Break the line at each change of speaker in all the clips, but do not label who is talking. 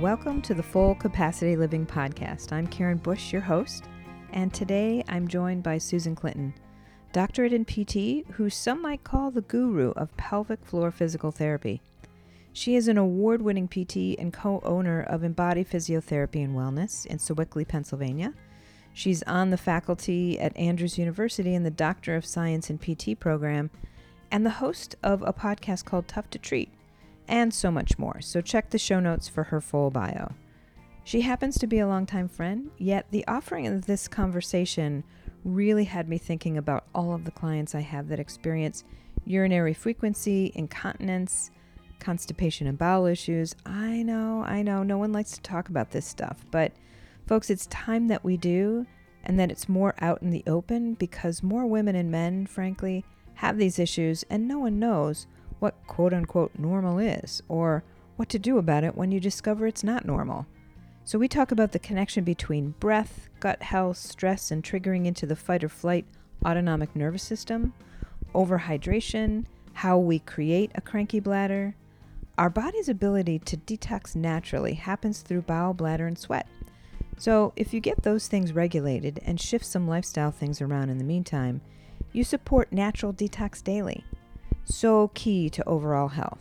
Welcome to the Full Capacity Living Podcast. I'm Karen Bush, your host, and today I'm joined by Susan Clinton, doctorate in PT, who some might call the guru of pelvic floor physical therapy. She is an award winning PT and co owner of Embody Physiotherapy and Wellness in Sewickley, Pennsylvania. She's on the faculty at Andrews University in the Doctor of Science in PT program and the host of a podcast called Tough to Treat and so much more. So check the show notes for her full bio. She happens to be a longtime friend, yet the offering of this conversation really had me thinking about all of the clients I have that experience urinary frequency, incontinence, constipation, and bowel issues. I know, I know, no one likes to talk about this stuff, but folks, it's time that we do and that it's more out in the open because more women and men, frankly, have these issues and no one knows what quote unquote normal is or what to do about it when you discover it's not normal. So, we talk about the connection between breath, gut health, stress, and triggering into the fight or flight autonomic nervous system, overhydration, how we create a cranky bladder. Our body's ability to detox naturally happens through bowel, bladder, and sweat. So, if you get those things regulated and shift some lifestyle things around in the meantime, you support natural detox daily so key to overall health.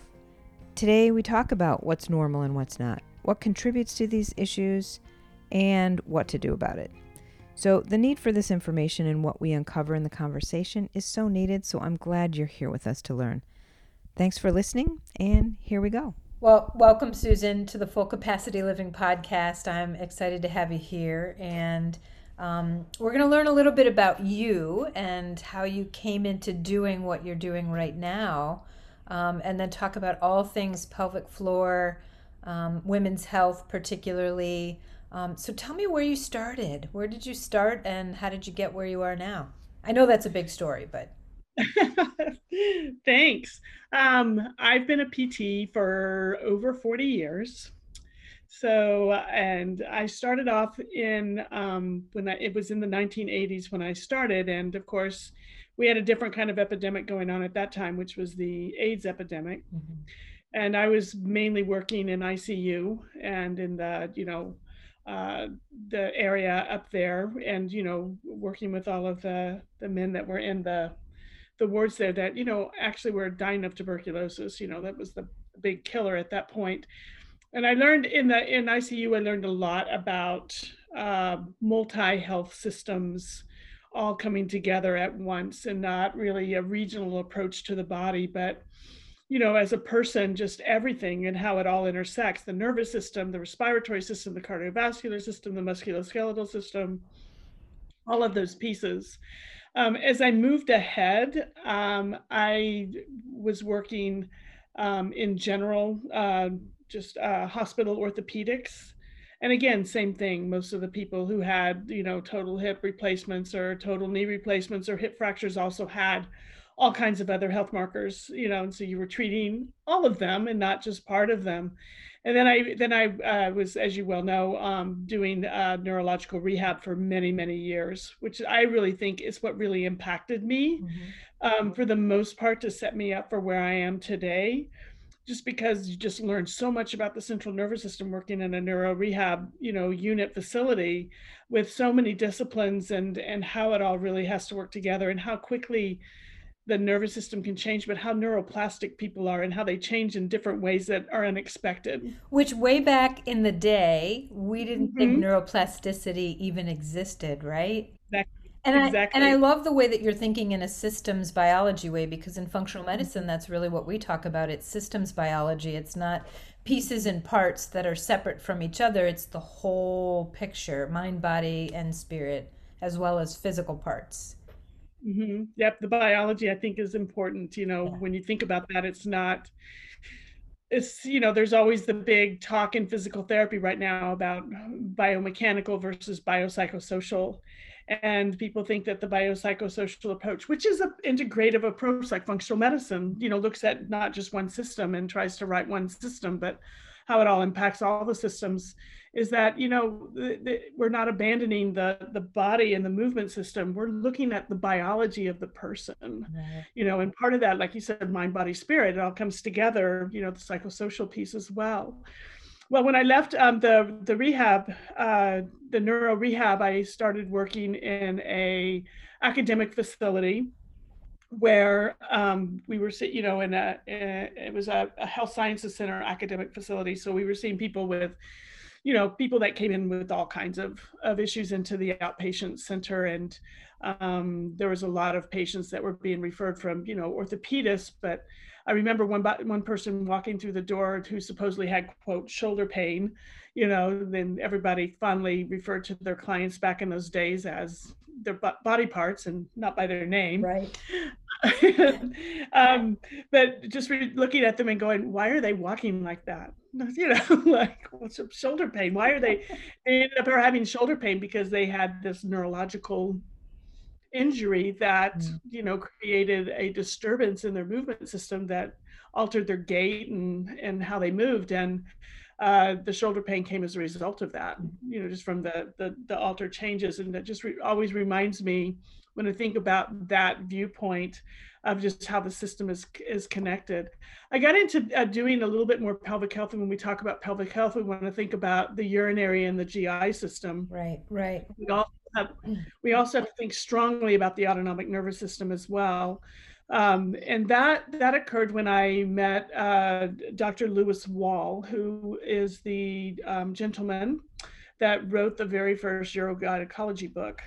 Today, we talk about what's normal and what's not, what contributes to these issues, and what to do about it. So, the need for this information and what we uncover in the conversation is so needed, so I'm glad you're here with us to learn. Thanks for listening, and here we go. Well, welcome, Susan, to the Full Capacity Living podcast. I'm excited to have you here, and um, we're going to learn a little bit about you and how you came into doing what you're doing right now, um, and then talk about all things pelvic floor, um, women's health, particularly. Um, so tell me where you started. Where did you start, and how did you get where you are now? I know that's a big story, but.
Thanks. Um, I've been a PT for over 40 years. So, and I started off in um, when I, it was in the 1980s when I started, and of course, we had a different kind of epidemic going on at that time, which was the AIDS epidemic. Mm-hmm. And I was mainly working in ICU and in the, you know, uh, the area up there, and you know, working with all of the the men that were in the the wards there that you know actually were dying of tuberculosis. You know, that was the big killer at that point and I learned in the in ICU, I learned a lot about uh, multi health systems all coming together at once, and not really a regional approach to the body, but you know, as a person, just everything and how it all intersects the nervous system, the respiratory system, the cardiovascular system, the musculoskeletal system, all of those pieces. Um, as I moved ahead, um, I was working um, in general uh, just uh, hospital orthopedics. And again, same thing. Most of the people who had, you know, total hip replacements or total knee replacements or hip fractures also had all kinds of other health markers, you know, and so you were treating all of them and not just part of them. And then I then I uh, was, as you well know, um, doing uh, neurological rehab for many many years, which I really think is what really impacted me, mm-hmm. um, for the most part, to set me up for where I am today just because you just learn so much about the central nervous system working in a neuro rehab you know unit facility with so many disciplines and and how it all really has to work together and how quickly the nervous system can change but how neuroplastic people are and how they change in different ways that are unexpected.
Which way back in the day we didn't mm-hmm. think neuroplasticity even existed right?
Exactly
and exactly. I, and I love the way that you're thinking in a systems biology way because in functional medicine that's really what we talk about it's systems biology it's not pieces and parts that are separate from each other it's the whole picture mind body and spirit as well as physical parts
mm-hmm. yep the biology i think is important you know yeah. when you think about that it's not it's you know there's always the big talk in physical therapy right now about biomechanical versus biopsychosocial and people think that the biopsychosocial approach which is an integrative approach like functional medicine you know looks at not just one system and tries to write one system but how it all impacts all the systems is that you know the, the, we're not abandoning the the body and the movement system. We're looking at the biology of the person. Right. you know and part of that like you said mind body spirit it all comes together you know the psychosocial piece as well Well, when I left um, the the rehab, uh, the neuro rehab, I started working in a academic facility where um, we were, you know, in a, it was a, a, health sciences center academic facility. So we were seeing people with, you know, people that came in with all kinds of, of issues into the outpatient center. And um, there was a lot of patients that were being referred from, you know, orthopedists. But I remember one, one person walking through the door who supposedly had, quote, shoulder pain. You know, then everybody fondly referred to their clients back in those days as their body parts and not by their name.
Right.
um, but just re- looking at them and going, why are they walking like that? You know, like what's shoulder pain? Why are they? They ended up having shoulder pain because they had this neurological injury that mm. you know created a disturbance in their movement system that altered their gait and and how they moved and uh, the shoulder pain came as a result of that, you know, just from the the, the altered changes, and that just re- always reminds me when I think about that viewpoint of just how the system is is connected. I got into uh, doing a little bit more pelvic health, and when we talk about pelvic health, we want to think about the urinary and the GI system.
Right, right.
We also have, we also have to think strongly about the autonomic nervous system as well. Um, and that that occurred when I met uh, Dr. Lewis Wall, who is the um, gentleman that wrote the very first urogynecology book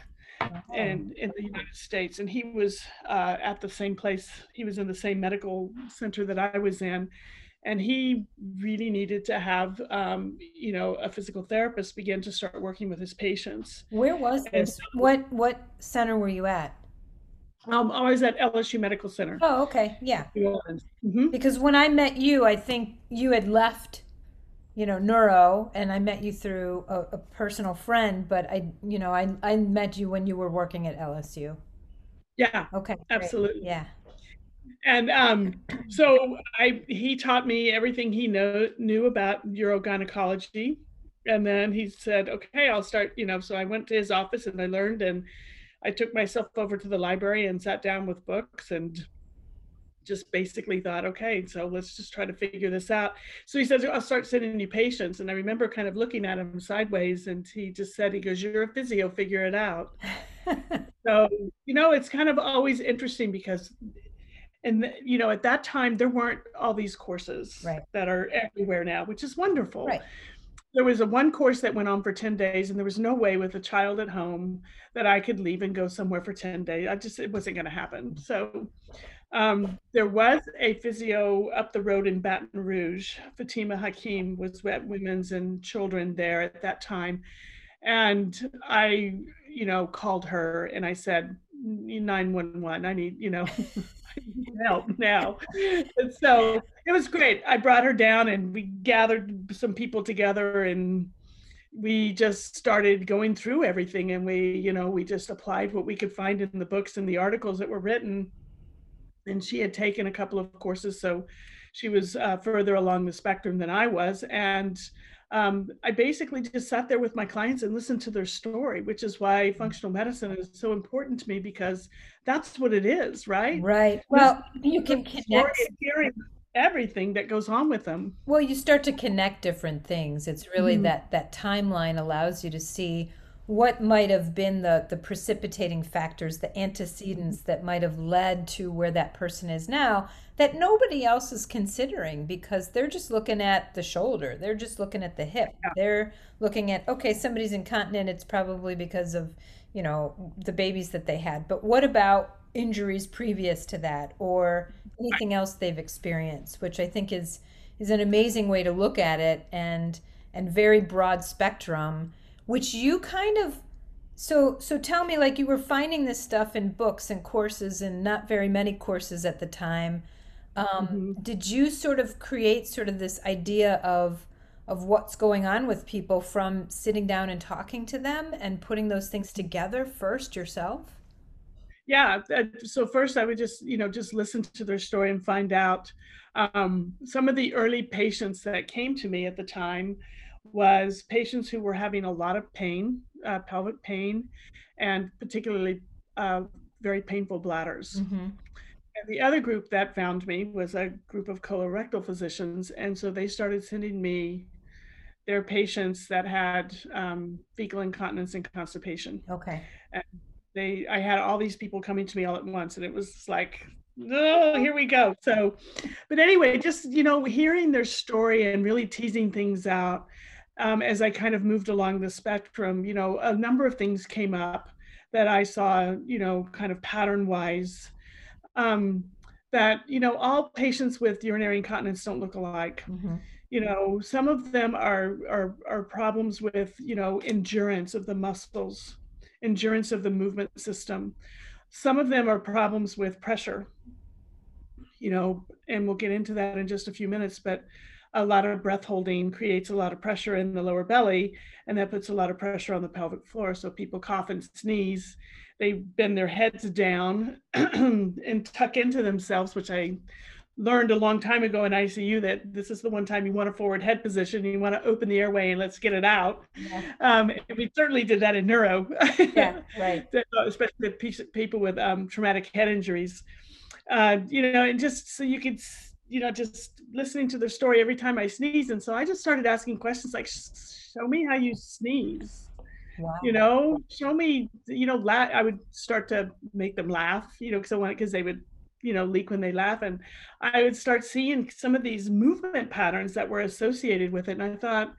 and in the United States. And he was uh, at the same place. He was in the same medical center that I was in. And he really needed to have, um, you know, a physical therapist begin to start working with his patients.
Where was this? So, what what center were you at?
Um, I was at LSU Medical Center.
Oh, okay, yeah. Mm-hmm. Because when I met you, I think you had left, you know, neuro, and I met you through a, a personal friend. But I, you know, I I met you when you were working at LSU.
Yeah.
Okay.
Absolutely.
Great. Yeah.
And um, so I he taught me everything he know, knew about urogynecology, and then he said, "Okay, I'll start." You know, so I went to his office and I learned and I took myself over to the library and sat down with books and just basically thought, okay, so let's just try to figure this out. So he says, I'll start sending you patients. And I remember kind of looking at him sideways and he just said, he goes, You're a physio, figure it out. so, you know, it's kind of always interesting because and you know at that time there weren't all these courses
right.
that are everywhere now which is wonderful.
Right.
There was a one course that went on for 10 days and there was no way with a child at home that i could leave and go somewhere for 10 days. I just it wasn't going to happen. So um, there was a physio up the road in baton rouge. Fatima hakim was at women's and children there at that time. And i you know called her and i said 911 i need you know help now. And so it was great. I brought her down and we gathered some people together and we just started going through everything and we, you know, we just applied what we could find in the books and the articles that were written. And she had taken a couple of courses, so she was uh, further along the spectrum than I was. And um, I basically just sat there with my clients and listened to their story, which is why mm-hmm. functional medicine is so important to me because that's what it is, right?
Right. Well, you can connect
hearing everything that goes on with them.
Well, you start to connect different things. It's really mm-hmm. that that timeline allows you to see what might have been the the precipitating factors the antecedents that might have led to where that person is now that nobody else is considering because they're just looking at the shoulder. They're just looking at the hip. Yeah. they're looking at okay somebody's incontinent. It's probably because of you know the babies that they had. But what about injuries previous to that or anything else they've experienced which i think is is an amazing way to look at it and and very broad spectrum which you kind of so so tell me like you were finding this stuff in books and courses and not very many courses at the time um, mm-hmm. did you sort of create sort of this idea of of what's going on with people from sitting down and talking to them and putting those things together first yourself
yeah so first i would just you know just listen to their story and find out um, some of the early patients that came to me at the time was patients who were having a lot of pain, uh, pelvic pain, and particularly uh, very painful bladders. Mm-hmm. And the other group that found me was a group of colorectal physicians. And so they started sending me their patients that had um, fecal incontinence and constipation.
Okay.
And they, I had all these people coming to me all at once, and it was like, oh, here we go. So, but anyway, just you know, hearing their story and really teasing things out um, as I kind of moved along the spectrum, you know, a number of things came up that I saw, you know, kind of pattern wise. Um, that you know all patients with urinary incontinence don't look alike mm-hmm. you know some of them are, are are problems with you know endurance of the muscles endurance of the movement system some of them are problems with pressure you know and we'll get into that in just a few minutes but a lot of breath holding creates a lot of pressure in the lower belly and that puts a lot of pressure on the pelvic floor so people cough and sneeze they bend their heads down and tuck into themselves, which I learned a long time ago in ICU that this is the one time you want a forward head position, you want to open the airway and let's get it out. Yeah. Um, we certainly did that in neuro,
yeah, right.
especially with people with um, traumatic head injuries. Uh, you know, and just so you could, you know, just listening to their story every time I sneeze. And so I just started asking questions like, show me how you sneeze. Wow. You know, show me, you know, la- I would start to make them laugh, you know, because I want because they would, you know, leak when they laugh. And I would start seeing some of these movement patterns that were associated with it. And I thought,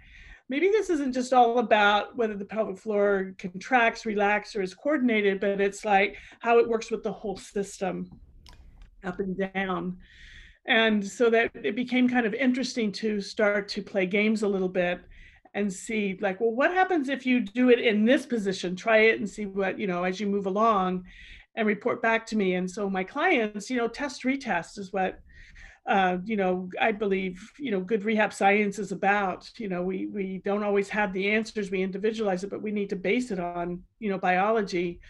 maybe this isn't just all about whether the pelvic floor contracts, relaxes, or is coordinated, but it's like how it works with the whole system up and down. And so that it became kind of interesting to start to play games a little bit and see like well what happens if you do it in this position? Try it and see what you know as you move along and report back to me. And so my clients you know test retest is what uh, you know i believe you know good rehab science is about. You know we we don't always have the answers. We individualize it but we need to base it on you know biology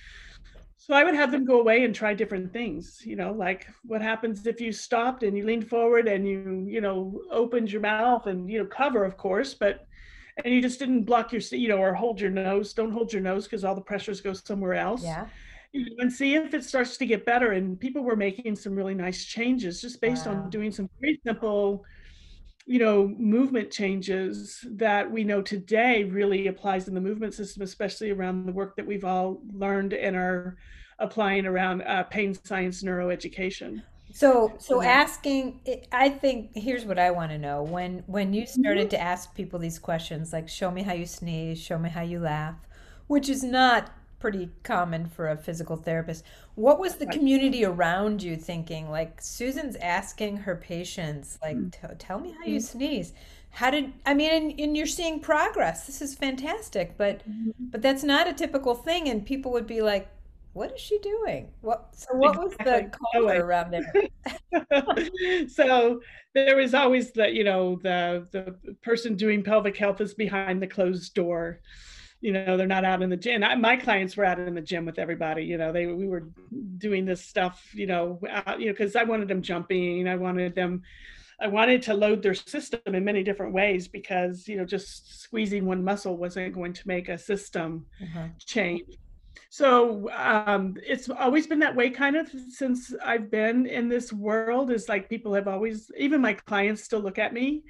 so I would have them go away and try different things, you know, like what happens if you stopped and you leaned forward and you, you know, opened your mouth and, you know, cover, of course, but and you just didn't block your you know or hold your nose don't hold your nose because all the pressures go somewhere else
yeah
you know, and see if it starts to get better and people were making some really nice changes just based wow. on doing some very simple you know movement changes that we know today really applies in the movement system especially around the work that we've all learned and are applying around uh, pain science neuroeducation.
So, so asking, I think here's what I want to know. When when you started to ask people these questions, like "Show me how you sneeze," "Show me how you laugh," which is not pretty common for a physical therapist. What was the community around you thinking? Like Susan's asking her patients, like, mm. "Tell me how you mm. sneeze." How did I mean? And, and you're seeing progress. This is fantastic, but mm-hmm. but that's not a typical thing. And people would be like, what is she doing? What so what was the culture around
there? so there was always the, you know, the the person doing pelvic health is behind the closed door. You know, they're not out in the gym. I, my clients were out in the gym with everybody. You know, they we were doing this stuff. You know, out, you know, because I wanted them jumping. I wanted them. I wanted to load their system in many different ways because you know just squeezing one muscle wasn't going to make a system uh-huh. change so um, it's always been that way kind of since i've been in this world is like people have always even my clients still look at me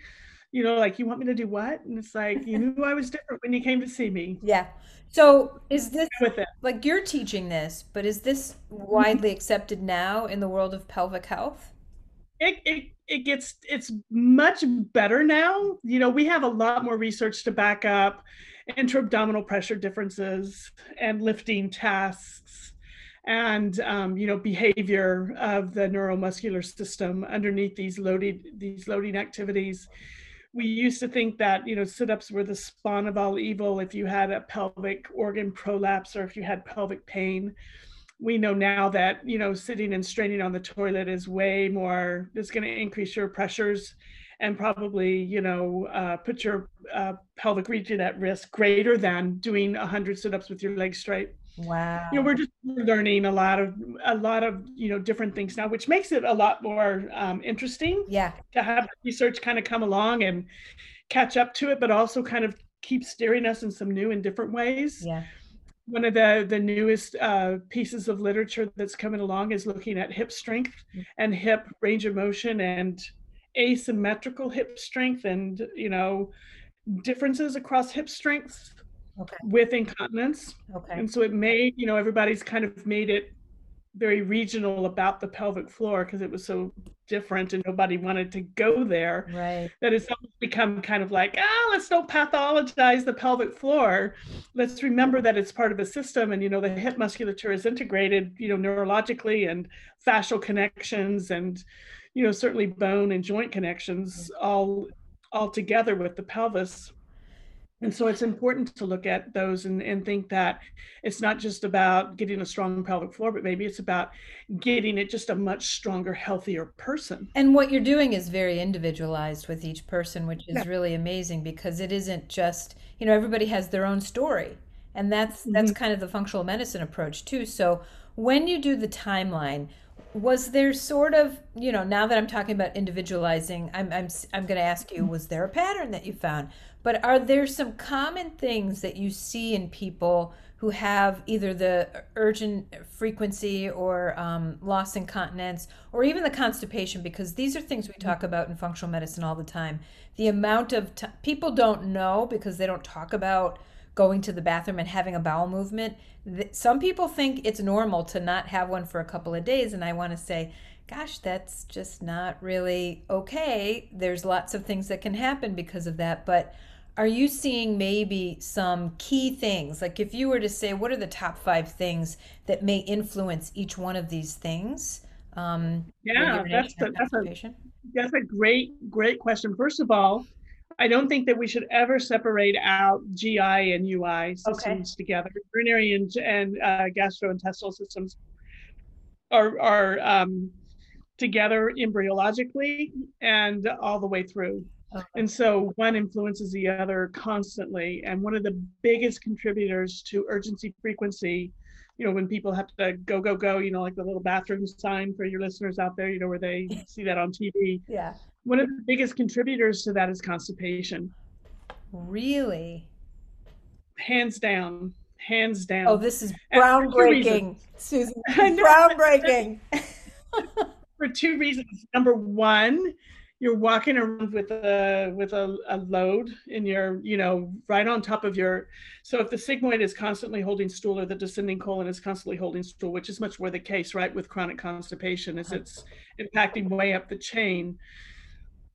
you know like you want me to do what? And it's like you knew i was different when you came to see me.
Yeah. So is this with it like you're teaching this but is this widely accepted now in the world of pelvic health?
It, it it gets it's much better now. You know we have a lot more research to back up intra-abdominal pressure differences and lifting tasks and um, you know behavior of the neuromuscular system underneath these loaded these loading activities we used to think that you know sit-ups were the spawn of all evil if you had a pelvic organ prolapse or if you had pelvic pain. We know now that you know sitting and straining on the toilet is way more it's going to increase your pressures and probably you know uh, put your uh, pelvic region at risk greater than doing 100 sit-ups with your legs straight
wow.
You know we're just learning a lot of a lot of you know different things now which makes it a lot more um, interesting
yeah.
to have research kind of come along and catch up to it but also kind of keep steering us in some new and different ways.
Yeah.
One of the the newest uh, pieces of literature that's coming along is looking at hip strength mm-hmm. and hip range of motion and asymmetrical hip strength and you know differences across hip strengths
Okay.
with incontinence.
Okay.
And so it made, you know, everybody's kind of made it very regional about the pelvic floor because it was so different and nobody wanted to go there.
Right.
That it's become kind of like, ah, let's don't pathologize the pelvic floor. Let's remember that it's part of a system and, you know, the hip musculature is integrated, you know, neurologically and fascial connections and, you know, certainly bone and joint connections all all together with the pelvis. And so it's important to look at those and, and think that it's not just about getting a strong pelvic floor, but maybe it's about getting it just a much stronger, healthier person.
And what you're doing is very individualized with each person, which is
Yeah.
really amazing because it isn't just, you know, everybody has their own story. And that's that's mm-hmm. kind of the functional medicine approach too. So when you do the timeline, was there sort of, you know, now that I'm talking about individualizing, I'm I'm I'm going to ask you, mm-hmm. was there a pattern that you found? But are there some common things that you see in people who have either the urgent frequency or um, loss incontinence or even the constipation? Because these are things we talk about in functional medicine all the time. The amount of t- people don't know because they don't talk about going to the bathroom and having a bowel movement. Some people think it's normal to not have one for a couple of days, and I want to say, gosh, that's just not really okay. There's lots of things that can happen because of that, but are you seeing maybe some key things? Like if you were to say, what are the top five things that may influence each one of these things? Um,
Yeah, that's the, that's a that's a great great question. First of all, I don't think that we should ever separate out GI and UI systems together. Urinary and, and uh, gastrointestinal systems are are um, together embryologically and all the way through.
Okay.
And so one influences the other constantly. And one of the biggest contributors to urgency frequency, you know, when people have to go, go, go, you know, like the little bathroom sign for your listeners out there, you know, where they see that on TV.
Yeah.
One of the biggest contributors to that is constipation.
Really?
Hands down. Hands down.
Oh, this is groundbreaking, Susan. Groundbreaking.
for two reasons. Number one, you're walking around with a with a, a load in your, you know, right on top of your. So if the sigmoid is constantly holding stool or the descending colon is constantly holding stool, which is much more the case, right, with chronic constipation, is uh-huh. it's impacting way up the chain.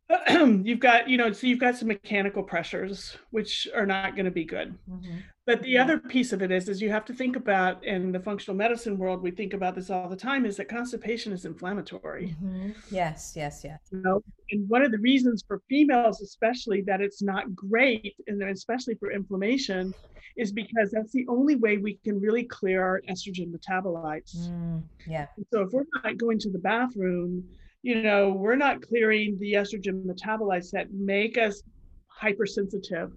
you've got, you know, so you've got some mechanical pressures, which are not going to be good.
Mhm.
But the
Yeah.
other piece of it is, is you have to think about in the functional medicine world, we think about this all the time, is that constipation is inflammatory.
Mhm. Yes, yes, yes.
You know, and one of the reasons for females, especially, that it's not great, and especially for inflammation, is because that's the only way we can really clear our estrogen metabolites.
Mm, yeah.
So if we're not going to the bathroom, you know, we're not clearing the estrogen metabolites that make us hypersensitive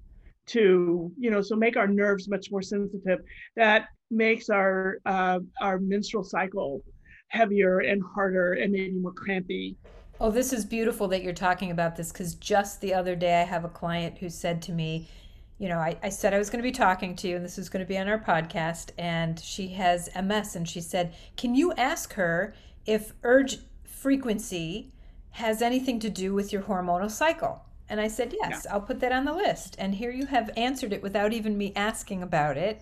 to, you know, so make our nerves much more sensitive. That makes our uh, our menstrual cycle heavier and harder and maybe more crampy.
Oh, this is beautiful that you're talking about this because just the other day I have a client who said to me, you know, I, I said I was going to be talking to you and this is going to be on our podcast. And she has MS. And she said, Can you ask her if urge frequency has anything to do with your hormonal cycle? And I said, Yes, I'll put that on the list. And here you have answered it without even me asking about it.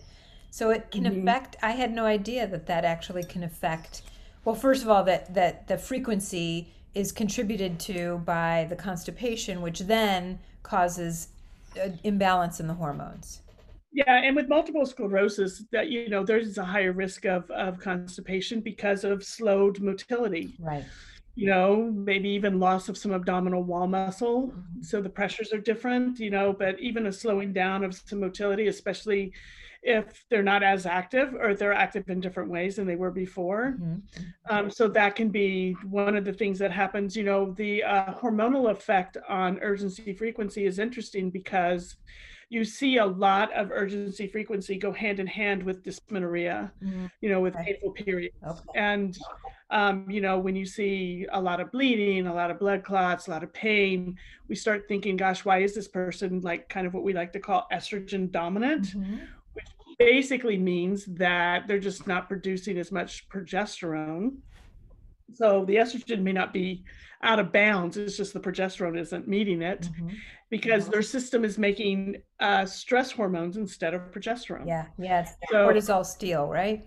So it can
Mhm.
affect, I had no idea that that actually can affect, well, first of all, that, that the frequency is contributed to by the constipation, which then causes an imbalance in the hormones.
Yeah, and with multiple sclerosis, that you know, there's a higher risk of of constipation because of slowed motility.
Right.
You know, maybe even loss of some abdominal wall muscle.
Mhm.
So the pressures are different. You know, but even a slowing down of some motility, especially if they're not as active or they're active in different ways than they were before.
Mhm.
Um, so that can be one of the things that happens. You know, the uh, hormonal effect on urgency frequency is interesting because you see a lot of urgency frequency go hand in hand with dysmenorrhea,
Mhm.
you know, with painful periods.
Okay.
And, um, you know, when you see a lot of bleeding, a lot of blood clots, a lot of pain, we start thinking, gosh, why is this person like kind of what we like to call estrogen dominant?
Mhm.
basically means that they're just not producing as much progesterone So the estrogen may not be out of bounds. It's just the progesterone isn't meeting it mm-hmm. because their system is making uh, stress hormones instead of progesterone.
Yeah, yes. So, cortisol steal, right?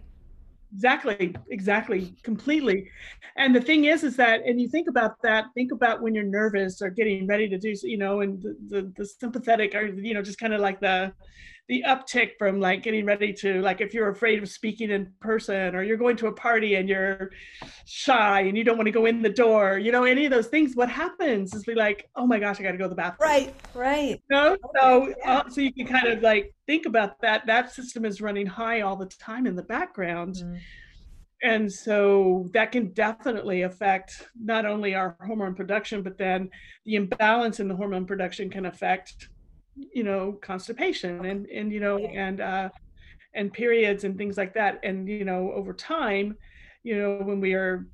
Exactly, exactly, completely. And the thing is, is that, and you think about that, think about when you're nervous or getting ready to do, you know, and the, the, the sympathetic or, you know, just kind of like the, the uptick from like getting ready to like if you're afraid of speaking in person or you're going to a party and you're shy and you don't want to go in the door you know any of those things what happens is be like oh my gosh i got to go to the bathroom.
Right right.
You know? so uh, so you can kind of like think about that. That system is running high all the time in the background. Mm-hmm. and so that can definitely affect not only our hormone production but then the imbalance in the hormone production can affect you know constipation and and you know and uh and periods and things like that. And you know over time you know when we are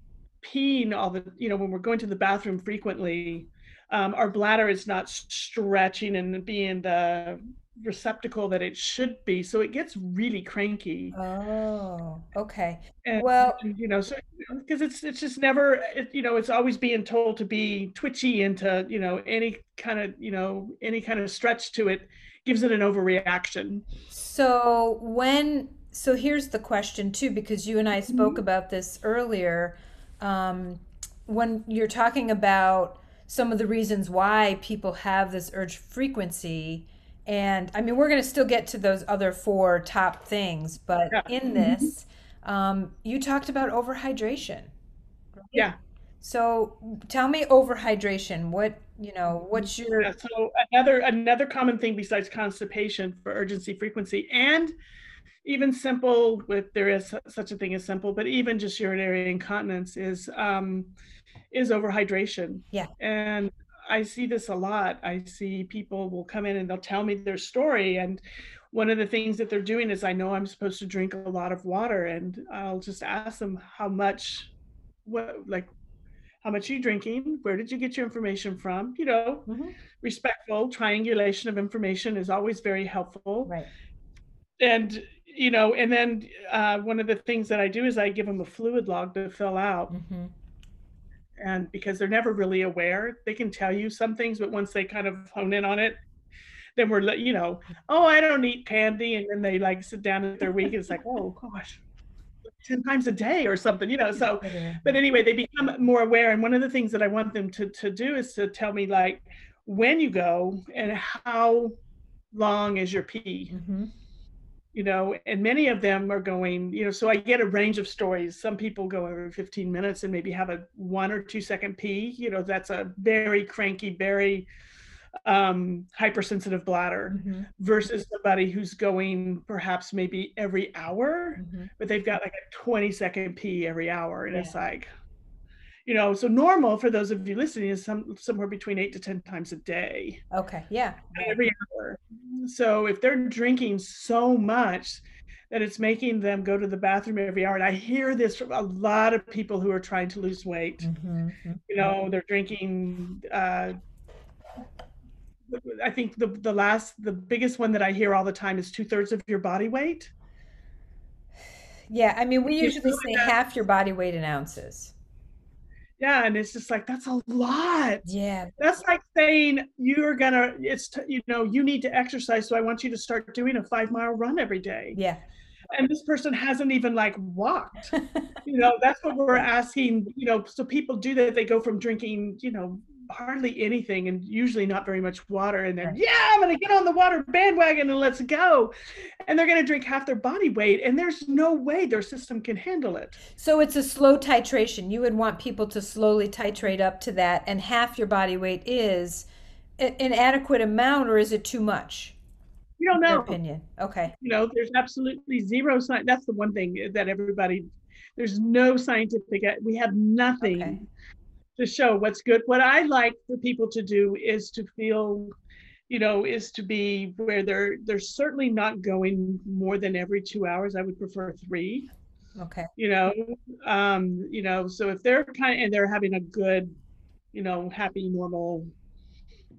peeing all the you know when we're going to the bathroom frequently um, our bladder is not stretching and being the receptacle that it should be so it gets really cranky.
Oh okay.
And, well and, you know so because it's it's just never it, you know it's always being told to be twitchy into you know any kind of you know any kind of stretch to it gives it an overreaction.
So when so here's the question too because you and i spoke mm-hmm. about this earlier. Um, when you're talking about some of the reasons why people have this urge frequency and I mean, we're going to still get to those other four top things, but yeah. in mm-hmm. this, um, you talked about overhydration.
Right? Yeah.
So tell me overhydration. What you know? What's your
yeah, so another another common thing besides constipation for urgency frequency and even simple with there is such a thing as simple, but even just urinary incontinence is um, is overhydration.
Yeah.
And I see this a lot. I see people will come in and they'll tell me their story. And one of the things that they're doing is I know I'm supposed to drink a lot of water and I'll just ask them how much, what, like, how much are you drinking? Where did you get your information from? You know, mm-hmm. respectful triangulation of information is always very helpful.
Right.
And, you know, and then uh, one of the things that I do is I give them a fluid log to fill out. Mm-hmm and because they're never really aware they can tell you some things but once they kind of hone in on it then we're you know oh i don't eat candy and then they like sit down at their week and it's like oh gosh 10 times a day or something you know so but anyway they become more aware and one of the things that i want them to, to do is to tell me like when you go and how long is your pee? Mm-hmm you know, and many of them are going, you know, so I get a range of stories. Some people go every 15 minutes and maybe have a one or two second pee. You know, that's a very cranky, very um, hypersensitive bladder mm-hmm. versus somebody who's going perhaps maybe every hour, mm-hmm. but they've got like a 20 second pee every hour. And yeah. it's like, you know, so normal for those of you listening is some somewhere between eight to ten times a day.
Okay. Yeah.
Every hour. So if they're drinking so much that it's making them go to the bathroom every hour, and I hear this from a lot of people who are trying to lose weight. Mm-hmm. mm-hmm. You know, they're drinking. Uh, I think the the last the biggest one that I hear all the time is two thirds of your body weight.
Yeah, I mean, we usually say half your body weight in ounces
yeah and it's just like that's a lot.
Yeah.
That's like saying you're gonna it's t- you know you need to exercise so i want you to start doing a five mile run every day.
Yeah.
And this person hasn't even like walked. You know that's what we're asking you know so people do that they go from drinking you know hardly anything and usually not very much water and then right. yeah i'm going to get on the water bandwagon and let's go. And they're going to drink half their body weight and there's no way their system can handle it.
So it's a slow titration. You would want people to slowly titrate up to that and half your body weight is an adequate amount or is it too much?
You don't know.
opinion. Okay.
You know there's absolutely zero science that's the one thing that everybody there's no scientific we have nothing okay to show what's good. What I like for people to do is to feel, you know, is to be where they're they're certainly not going more than every two hours. I would prefer three.
Okay.
You know, um, you know, so if they're kind of and they're having a good, you know, happy, normal,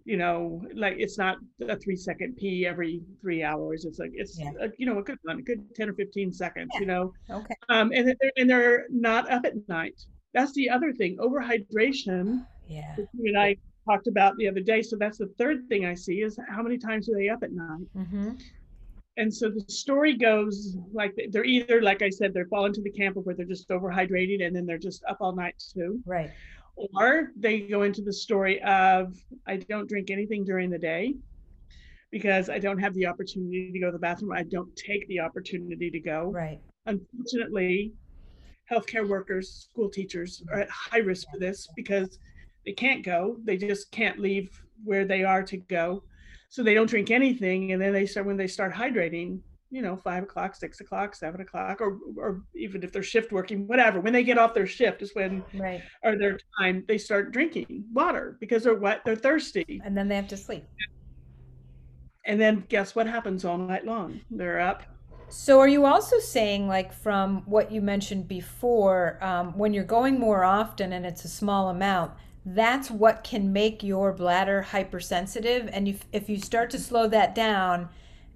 you know, like it's not a three second pee every three hours. It's like it's yeah. a, you know a good one, a good ten or fifteen seconds. Yeah. You know.
Okay.
Um, and they're and they're not up at night that's the other thing. Overhydration.
Yeah.
You and I talked about the other day. So that's the third thing I see is how many times are they up at night?
Mm-hmm.
And so the story goes like they're either, like I said, they're falling to the camp of where they're just overhydrated and then they're just up all night too.
Right.
Or they go into the story of I don't drink anything during the day because I don't have the opportunity to go to the bathroom. I don't take the opportunity to go.
Right.
Unfortunately, healthcare workers, school teachers are at high risk for this because they can't go. They just can't leave where they are to go. So they don't drink anything. And then they start, when they start hydrating, you know, five o'clock, six o'clock, seven o'clock, or, or even if they're shift working, whatever, when they get off their shift is when,
right.
or their time, they start drinking water because they're wet, they're thirsty.
And then they have to sleep.
And then guess what happens all night long? They're up
so, are you also saying, like from what you mentioned before, um, when you're going more often and it's a small amount, that's what can make your bladder hypersensitive? And if, if you start to slow that down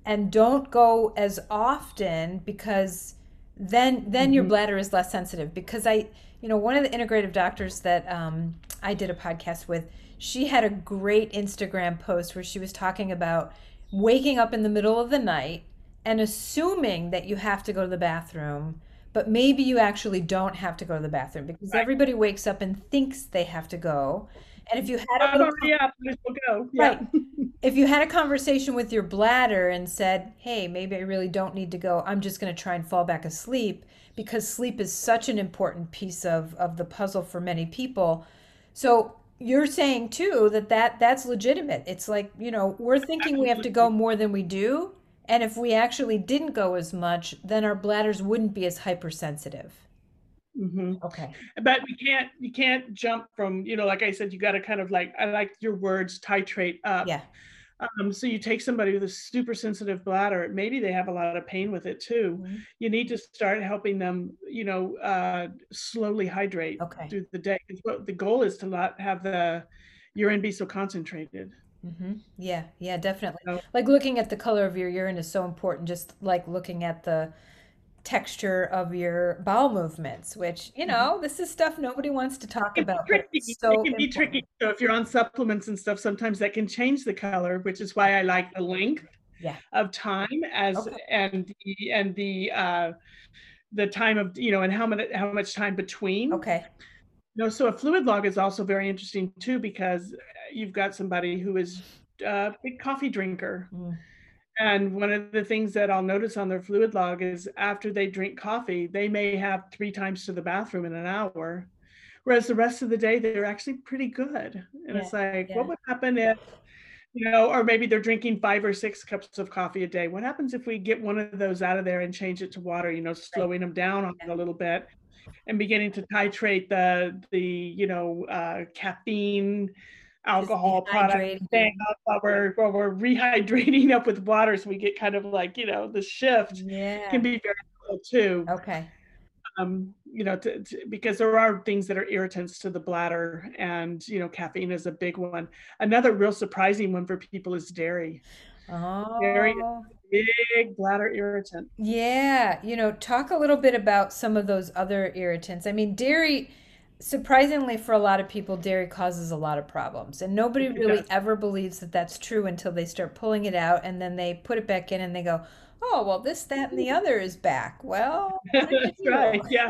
and don't go as often, because then then mm-hmm. your bladder is less sensitive. Because I, you know, one of the integrative doctors that um, I did a podcast with, she had a great Instagram post where she was talking about waking up in the middle of the night and assuming that you have to go to the bathroom, but maybe you actually don't have to go to the bathroom because right. everybody wakes up and thinks they have to go. And if you had a
little, yeah, we'll go.
Yeah. Right. if you had a conversation with your bladder and said, "Hey, maybe I really don't need to go. I'm just going to try and fall back asleep," because sleep is such an important piece of of the puzzle for many people. So you're saying too that that that's legitimate. It's like you know we're thinking we have to go more than we do, and if we actually didn't go as much, then our bladders wouldn't be as hypersensitive.
Mm-hmm.
Okay.
But you can't you can't jump from you know like I said you got to kind of like I like your words titrate up.
Yeah.
Um, so you take somebody with a super sensitive bladder, maybe they have a lot of pain with it too. Mm-hmm. You need to start helping them, you know, uh, slowly hydrate
okay.
through the day. What the goal is to not have the urine be so concentrated.
Mm-hmm. Yeah, yeah, definitely. So, like looking at the color of your urine is so important, just like looking at the texture of your bowel movements, which, you know, mm-hmm. this is stuff nobody wants to talk about.
Tricky. So it can be tricky. So if you're on supplements and stuff, sometimes that can change the color, which is why I like the length
yeah.
of time as okay. and the and the uh the time of you know and how much how much time between.
Okay.
No, so a fluid log is also very interesting too because you've got somebody who is a big coffee drinker. Mm. And one of the things that I'll notice on their fluid log is after they drink coffee, they may have three times to the bathroom in an hour. Whereas the rest of the day, they're actually pretty good. And yeah, it's like, yeah. what would happen if, you know, or maybe they're drinking five or six cups of coffee a day. What happens if we get one of those out of there and change it to water, you know, slowing them down on it a little bit and beginning to titrate the, the, you know, uh, caffeine, alcohol product while we're while we're rehydrating up with water so we get kind of like you know the shift
yeah.
can be very cool too.
Okay.
Um you know to, to, because there are things that are irritants to the bladder and you know caffeine is a big one. Another real surprising one for people is dairy.
Oh.
dairy big bladder irritant.
Yeah you know talk a little bit about some of those other irritants. I mean dairy surprisingly for a lot of people dairy causes a lot of problems. And nobody really ever believes that that's true until they start pulling it out and then they put it back in and they go oh well this that and the other is back. Well
that's right. yeah.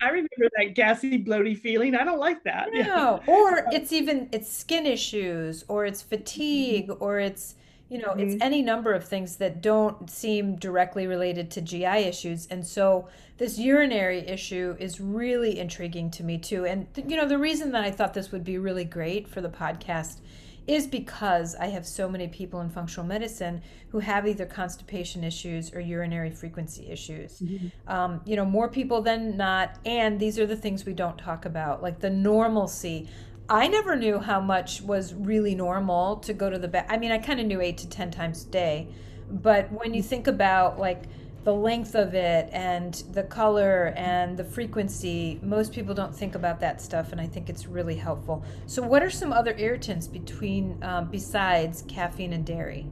I remember that gassy bloaty feeling. I don't like that.
No. Yeah. or it's even it's skin issues or it's fatigue mm-hmm. or it's you know mm-hmm. it's any number of things that don't seem directly related to gi issues. And so this urinary issue is really intriguing to me too and you know the reason that i thought this would be really great for the podcast is because I have so many people in functional medicine who have either constipation issues or urinary frequency issues. Mm-hmm. Um, you know, more people than not. And these are the things we don't talk about, like the normalcy. I never knew how much was really normal to go to the bath. I mean, I kind of knew eight to 10 times a day. But when you think about like the length of it and the color and the frequency, most people don't think about that stuff. And I think it's really helpful. So, what are some other irritants between, um, besides caffeine and dairy?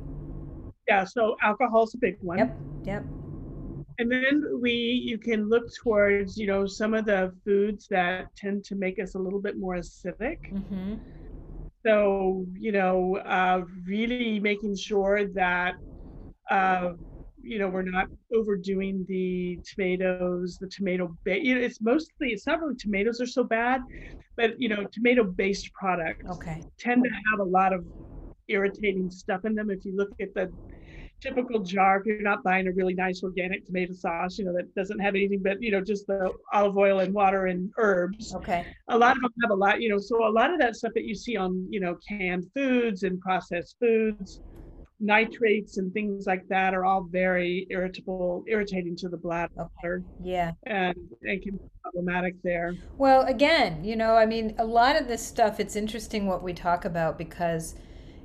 Yeah, so alcohol's a big one.
Yep, yep.
and then we you can look towards you know some of the foods that tend to make us a little bit more acidic
Mm-hmm.
so you know uh, really making sure that uh, you know we're not overdoing the tomatoes the tomato ba- you know, it's mostly it's not really tomatoes are so bad but you know tomato based products
Okay.
tend to have a lot of irritating stuff in them if you look at the typical jar if you're not buying a really nice organic tomato sauce you know that doesn't have anything but you know just the olive oil and water and herbs
Okay.
a lot of them have a lot, you know, so a lot of that stuff that you see on, you know, canned foods and processed foods, nitrates and things like that are all very irritable, irritating to the bladder
Yeah.
and, and can be problematic there.
Well, again, you know, I mean, a lot of this stuff, it's interesting what we talk about because,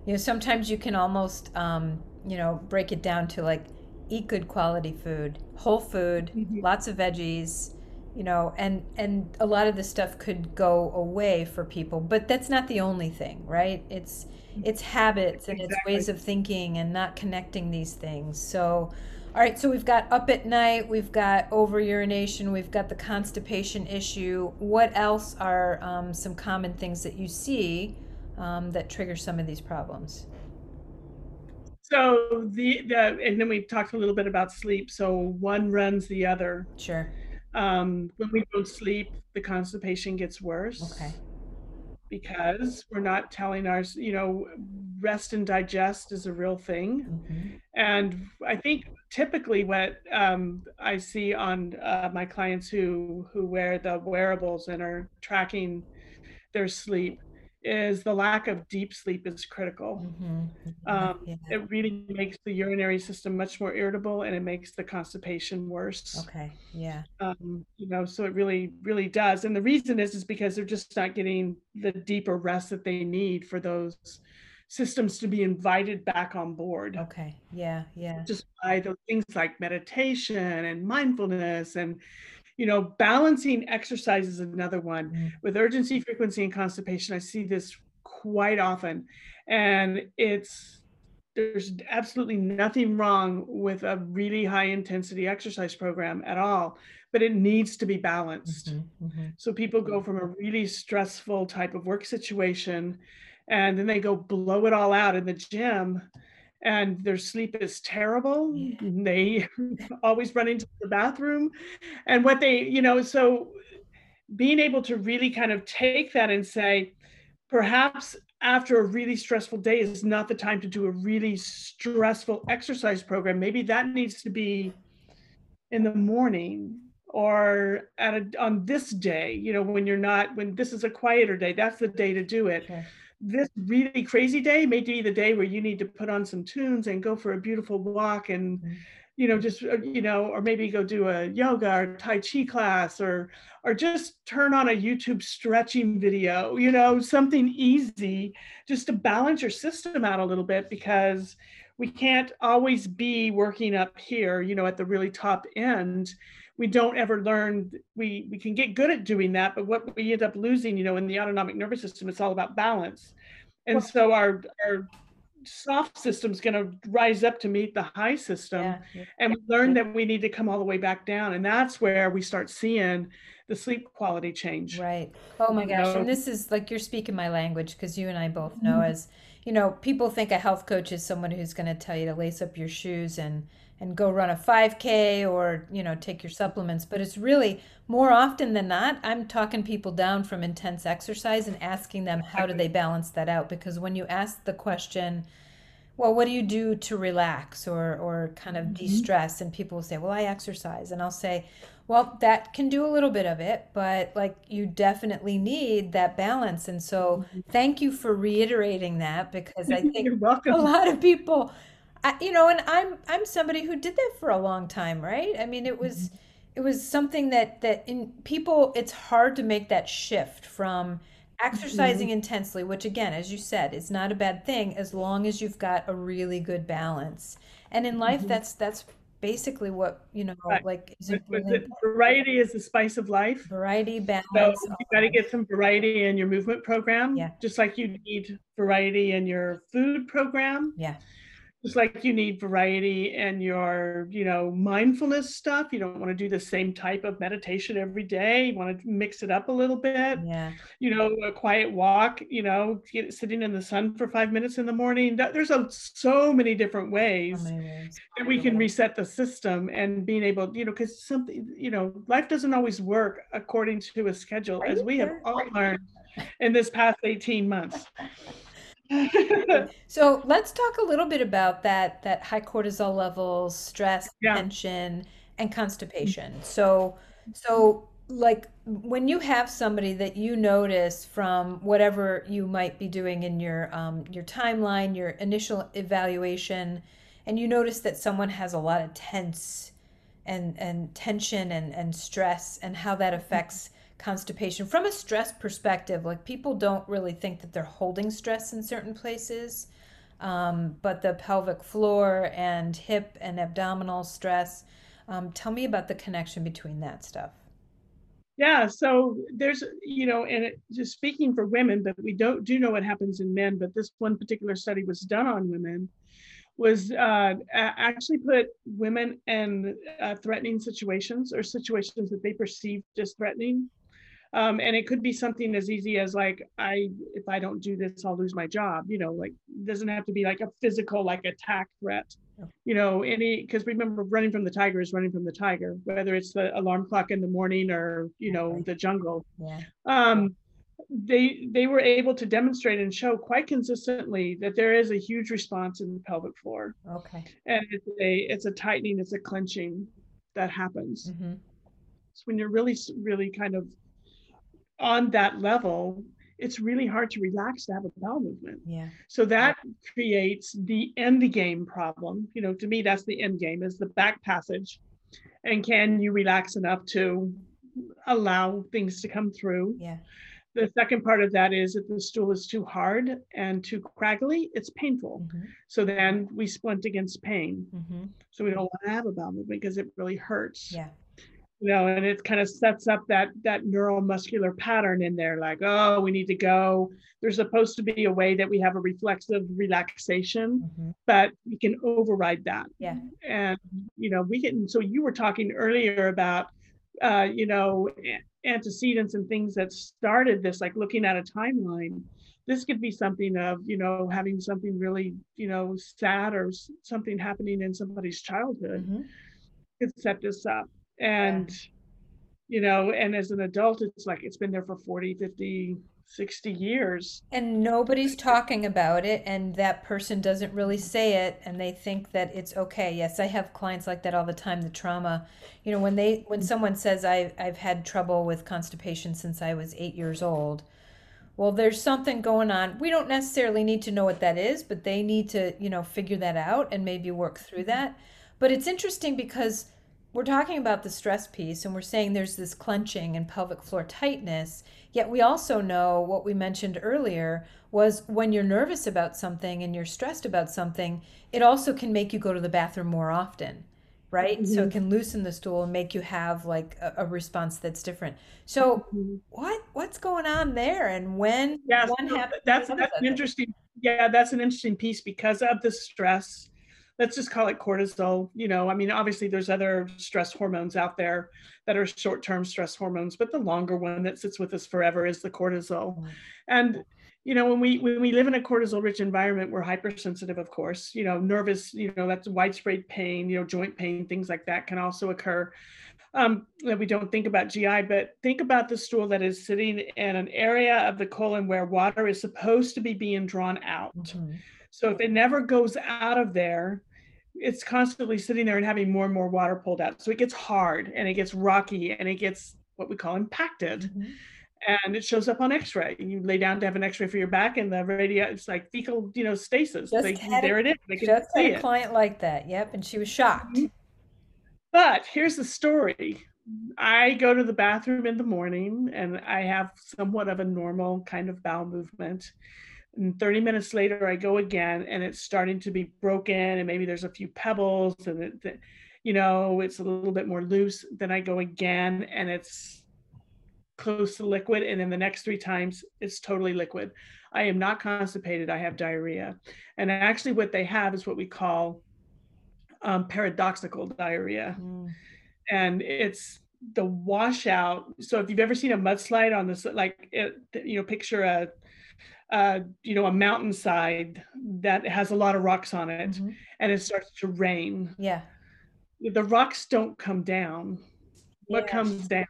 you know, sometimes you can almost, um, you know, break it down to like eat good quality food, whole food,
Mhm.
lots of veggies, you know, and and a lot of this stuff could go away for people, but that's not the only thing, right? It's it's habits and it's ways of thinking and not connecting these things. So, all right, so we've got up at night, we've got over urination, we've got the constipation issue. What else are um, some common things that you see um, that trigger some of these problems?
So the, the, and then we talked a little bit about sleep. So one runs the other.
Sure.
Um, when we don't sleep, the constipation gets worse.
Okay.
Because we're not telling our, you know, rest and digest is a real thing.
hmm
And I think typically what um, I see on uh, my clients who who wear the wearables and are tracking their sleep is the lack of deep sleep is critical.
hmm
Um,
yeah.
It really makes the urinary system much more irritable and it makes the constipation worse.
Okay. Yeah.
Um, you know, so it really, really does. And the reason is is because they're just not getting the deeper rest that they need for those systems to be invited back on board
Okay. Yeah. Yeah.
just by those things like meditation and mindfulness and you know balancing exercise is another one
Mm.
with urgency frequency and constipation i see this quite often and it's there's absolutely nothing wrong with a really high intensity exercise program at all but it needs to be balanced
Mhm, mhm.
so people go from a really stressful type of work situation and then they go blow it all out in the gym and their sleep is terrible.
Yeah.
They always run into the bathroom. And what they, you know, so being able to really kind of take that and say, perhaps after a really stressful day is not the time to do a really stressful exercise program. Maybe that needs to be in the morning or at a, on this day, you know, when you're not, when this is a quieter day, that's the day to do it.
Sure.
This really crazy day may be the day where you need to put on some tunes and go for a beautiful walk and,
Mhm.
you know, just, uh, you know, or maybe go do a yoga or Tai Chi class or, or just turn on a YouTube stretching video, you know, something easy just to balance your system out a little bit because we can't always be working up here, you know, at the really top end. We don't ever learn, we, we can get good at doing that, but what we end up losing, you know, in the autonomic nervous system, it's all about balance. And
Well-
so our, our soft system's going to rise up to meet the high system
Yeah.
and we learn that we need to come all the way back down and that's where we start seeing the sleep quality change
Right. Oh my
You
gosh.
know?
And this is like you're speaking my language because you and I both know
Mhm.
as, you know, people think a health coach is someone who's going to tell you to lace up your shoes and and go run a 5K or, you know, take your supplements, but it's really more often than not, I'm talking people down from intense exercise and asking them how do they balance that out because when you ask the question, well, what do you do to relax or or kind of
Mhm.
de-stress? And people will say, well, I exercise. And I'll say, well, that can do a little bit of it, but like you definitely need that balance. And so thank you for reiterating that because I think a lot of people I, you know and i'm i'm somebody who did that for a long time right? I mean it was it was something that that in people it's hard to make that shift from exercising intensely which again as you said is not a bad thing as long as you've got a really good balance. And in life
Mhm.
that's that's basically what you know
Right.
like is
With- with
really
it, variety is the spice of life.
Variety
so
balance
you got to get some variety in your movement program
Yeah.
just like you need variety in your food program.
Yeah
just like you need variety in your you know mindfulness stuff. You don't want to do the same type of meditation every day. You want to mix it up a little bit.
Yeah.
you know a quiet walk you know get, sitting in the sun for five minutes in the morning. There's a, so many different ways
ways.
that we can reset the system and being able you know because something you know life doesn't always work according to a schedule as we have all learned in this past 18 months
So let's talk a little bit about that that high cortisol levels, stress,
yeah.
tension, and constipation. So so like when you have somebody that you notice from whatever you might be doing in your um, your timeline, your initial evaluation, and you notice that someone has a lot of tense and and tension and and stress and how that affects constipation from a stress perspective like people don't really think that they're holding stress in certain places um, but the pelvic floor and hip and abdominal stress um, tell me about the connection between that stuff
Yeah, so there's, you know, and it, just speaking for women, but we don't do know what happens in men. But this one particular study was done on women, was uh, actually put women in uh, threatening situations or situations that they perceived as threatening. Um, and it could be something as easy as like, I, if I don't do this, I'll lose my job. You know, like doesn't have to be like a physical like attack threat. You know, any because remember, running from the tiger is running from the tiger, whether it's the alarm clock in the morning or you know the jungle.
yeah
Um, they they were able to demonstrate and show quite consistently that there is a huge response in the pelvic floor,
okay
and it's a it's a tightening, it's a clenching that happens.
hmm
So when you're really really kind of on that level, it's really hard to relax to have a bowel movement.
yeah
So that creates the end game problem. You know, to me, that's the end game is the back passage. And can you relax enough to allow things to come through?
yeah
The second part of that is if the stool is too hard and too craggly, it's painful.
hmm
So then we splint against pain.
hmm
So we don't want to have a bowel movement because it really hurts.
yeah
You know, and it kind of sets up that that neuromuscular pattern in there, like, oh, we need to go. There's supposed to be a way that we have a reflexive relaxation,
hmm
but we can override that.
yeah
And you know, we can. So you were talking earlier about, uh, you know, antecedents and things that started this, like looking at a timeline. This could be something of, you know, having something really, you know, sad or something happening in somebody's childhood
hmm
could set this up. And, you know, and as an adult, it's like it's been there for 40, 50, 60 years.
And nobody's talking about it, and that person doesn't really say it, and they think that it's okay. Yes, I have clients like that all the time. The trauma, you know, when they when someone says I I've had trouble with constipation since I was eight years old. Well, there's something going on. We don't necessarily need to know what that is, but they need to, you know, figure that out and maybe work through that. But it's interesting because we're talking about the stress piece and we're saying there's this clenching and pelvic floor tightness. Yet we also know what we mentioned earlier was when you're nervous about something and you're stressed about something, it also can make you go to the bathroom more often, right? So it mm-hmm. can loosen the stool and make you have like a, a response that's different. So mm-hmm. what what's going on there and when
Yeah,
one
so
happens
that's that's an interesting. Yeah, that's an interesting piece because of the stress. Let's just call it cortisol. You know, I mean, obviously there's other stress hormones out there that are short-term stress hormones, but the longer one that sits with us forever is the cortisol.
Mm.
And you know, when we when we live in a cortisol-rich environment, we're hypersensitive, of course. You know, nervous. You know, that's widespread pain. You know, joint pain, things like that can also occur um, that we don't think about GI, but think about the stool that is sitting in an area of the colon where water is supposed to be being drawn out.
Mhm.
So if it never goes out of there, it's constantly sitting there and having more and more water pulled out. So it gets hard and it gets rocky and it gets what we call impacted.
Mhm.
And it shows up on x-ray. You lay down to have an x-ray for your back and the radio, it's like fecal, you know, stasis.
Just
They,
had a-
there it is. They
Just had a
it.
client like that. Yep, and she was shocked.
But here's the story. I go to the bathroom in the morning and I have somewhat of a normal kind of bowel movement. And 30 minutes later, I go again and it's starting to be broken, and maybe there's a few pebbles, and it, it- you know, it's a little bit more loose. Then I go again and it's close to liquid. And then the next three times, it's totally liquid. I am not constipated, I have diarrhea. And actually, what they have is what we call um, paradoxical diarrhea. Mm. And it's the washout. So if you've ever seen a mudslide on this, like, it, you know, picture a, uh, you know, a mountainside that has a lot of rocks on it mm-hmm. and it starts to rain.
Yeah.
The rocks don't come down. What comes down?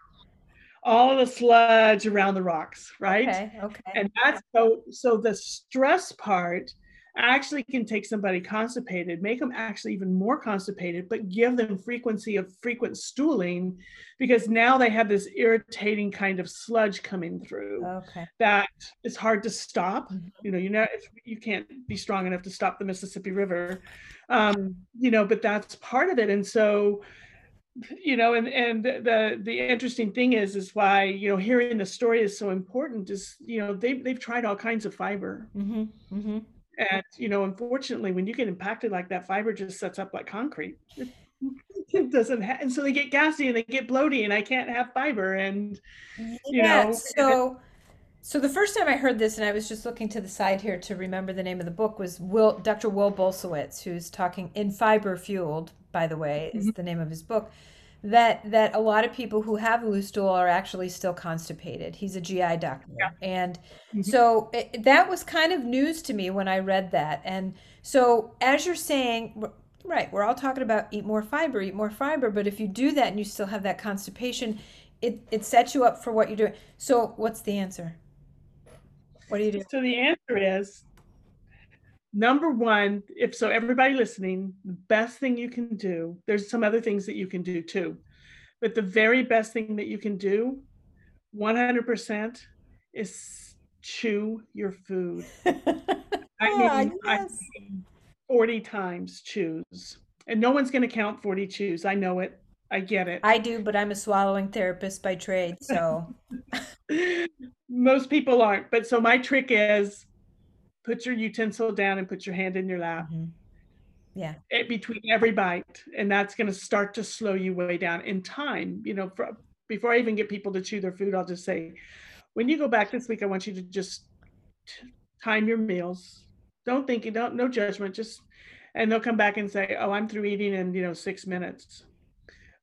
All the sludge around the rocks, right?
Okay. Okay.
And that's so so the stress part actually can take somebody constipated, make them actually even more constipated, but give them frequency of frequent stooling because now they have this irritating kind of sludge coming through
okay.
that is hard to stop. Mm-hmm. You know, you know, you can't be strong enough to stop the Mississippi River, um, you know, but that's part of it. And so, you know and and the the interesting thing is is why you know hearing the story is so important is you know they've, they've tried all kinds of fiber mm-hmm. Mm-hmm. And you know, unfortunately, when you get impacted like that, fiber just sets up like concrete. It doesn't have, and so they get gassy and they get bloaty, and I can't have fiber. And you yeah, know,
so so the first time I heard this, and I was just looking to the side here to remember the name of the book, was Will Dr. Will Bulsiewicz, who's talking in Fiber Fueled. By the way, is mm-hmm. the name of his book that that a lot of people who have loose stool are actually still constipated. He's a GI doctor, yeah. and mm-hmm. so it, that was kind of news to me when I read that. And so, as you're saying, right, we're all talking about eat more fiber, eat more fiber. But if you do that and you still have that constipation, it it sets you up for what you're doing. So, what's the answer? What do you do?
So the answer is number one, if so, everybody listening, the best thing you can do, there's some other things that you can do too, but the very best thing that you can do, 100%, is chew your food. Ah, I mean, yes. I mean 40 times chews. And no one's going to count 40 chews. I know it. I get it.
I do, but I'm a swallowing therapist by trade. So
most people aren't. But so my trick is put your utensil down and put your hand in your lap. Mm-hmm.
Yeah.
It, between every bite. And that's going to start to slow you way down in time. You know, for, before I even get people to chew their food, I'll just say, when you go back this week, I want you to just time your meals. Don't think, don't, no judgment, just, and they'll come back and say, oh, I'm through eating in, you know, six minutes.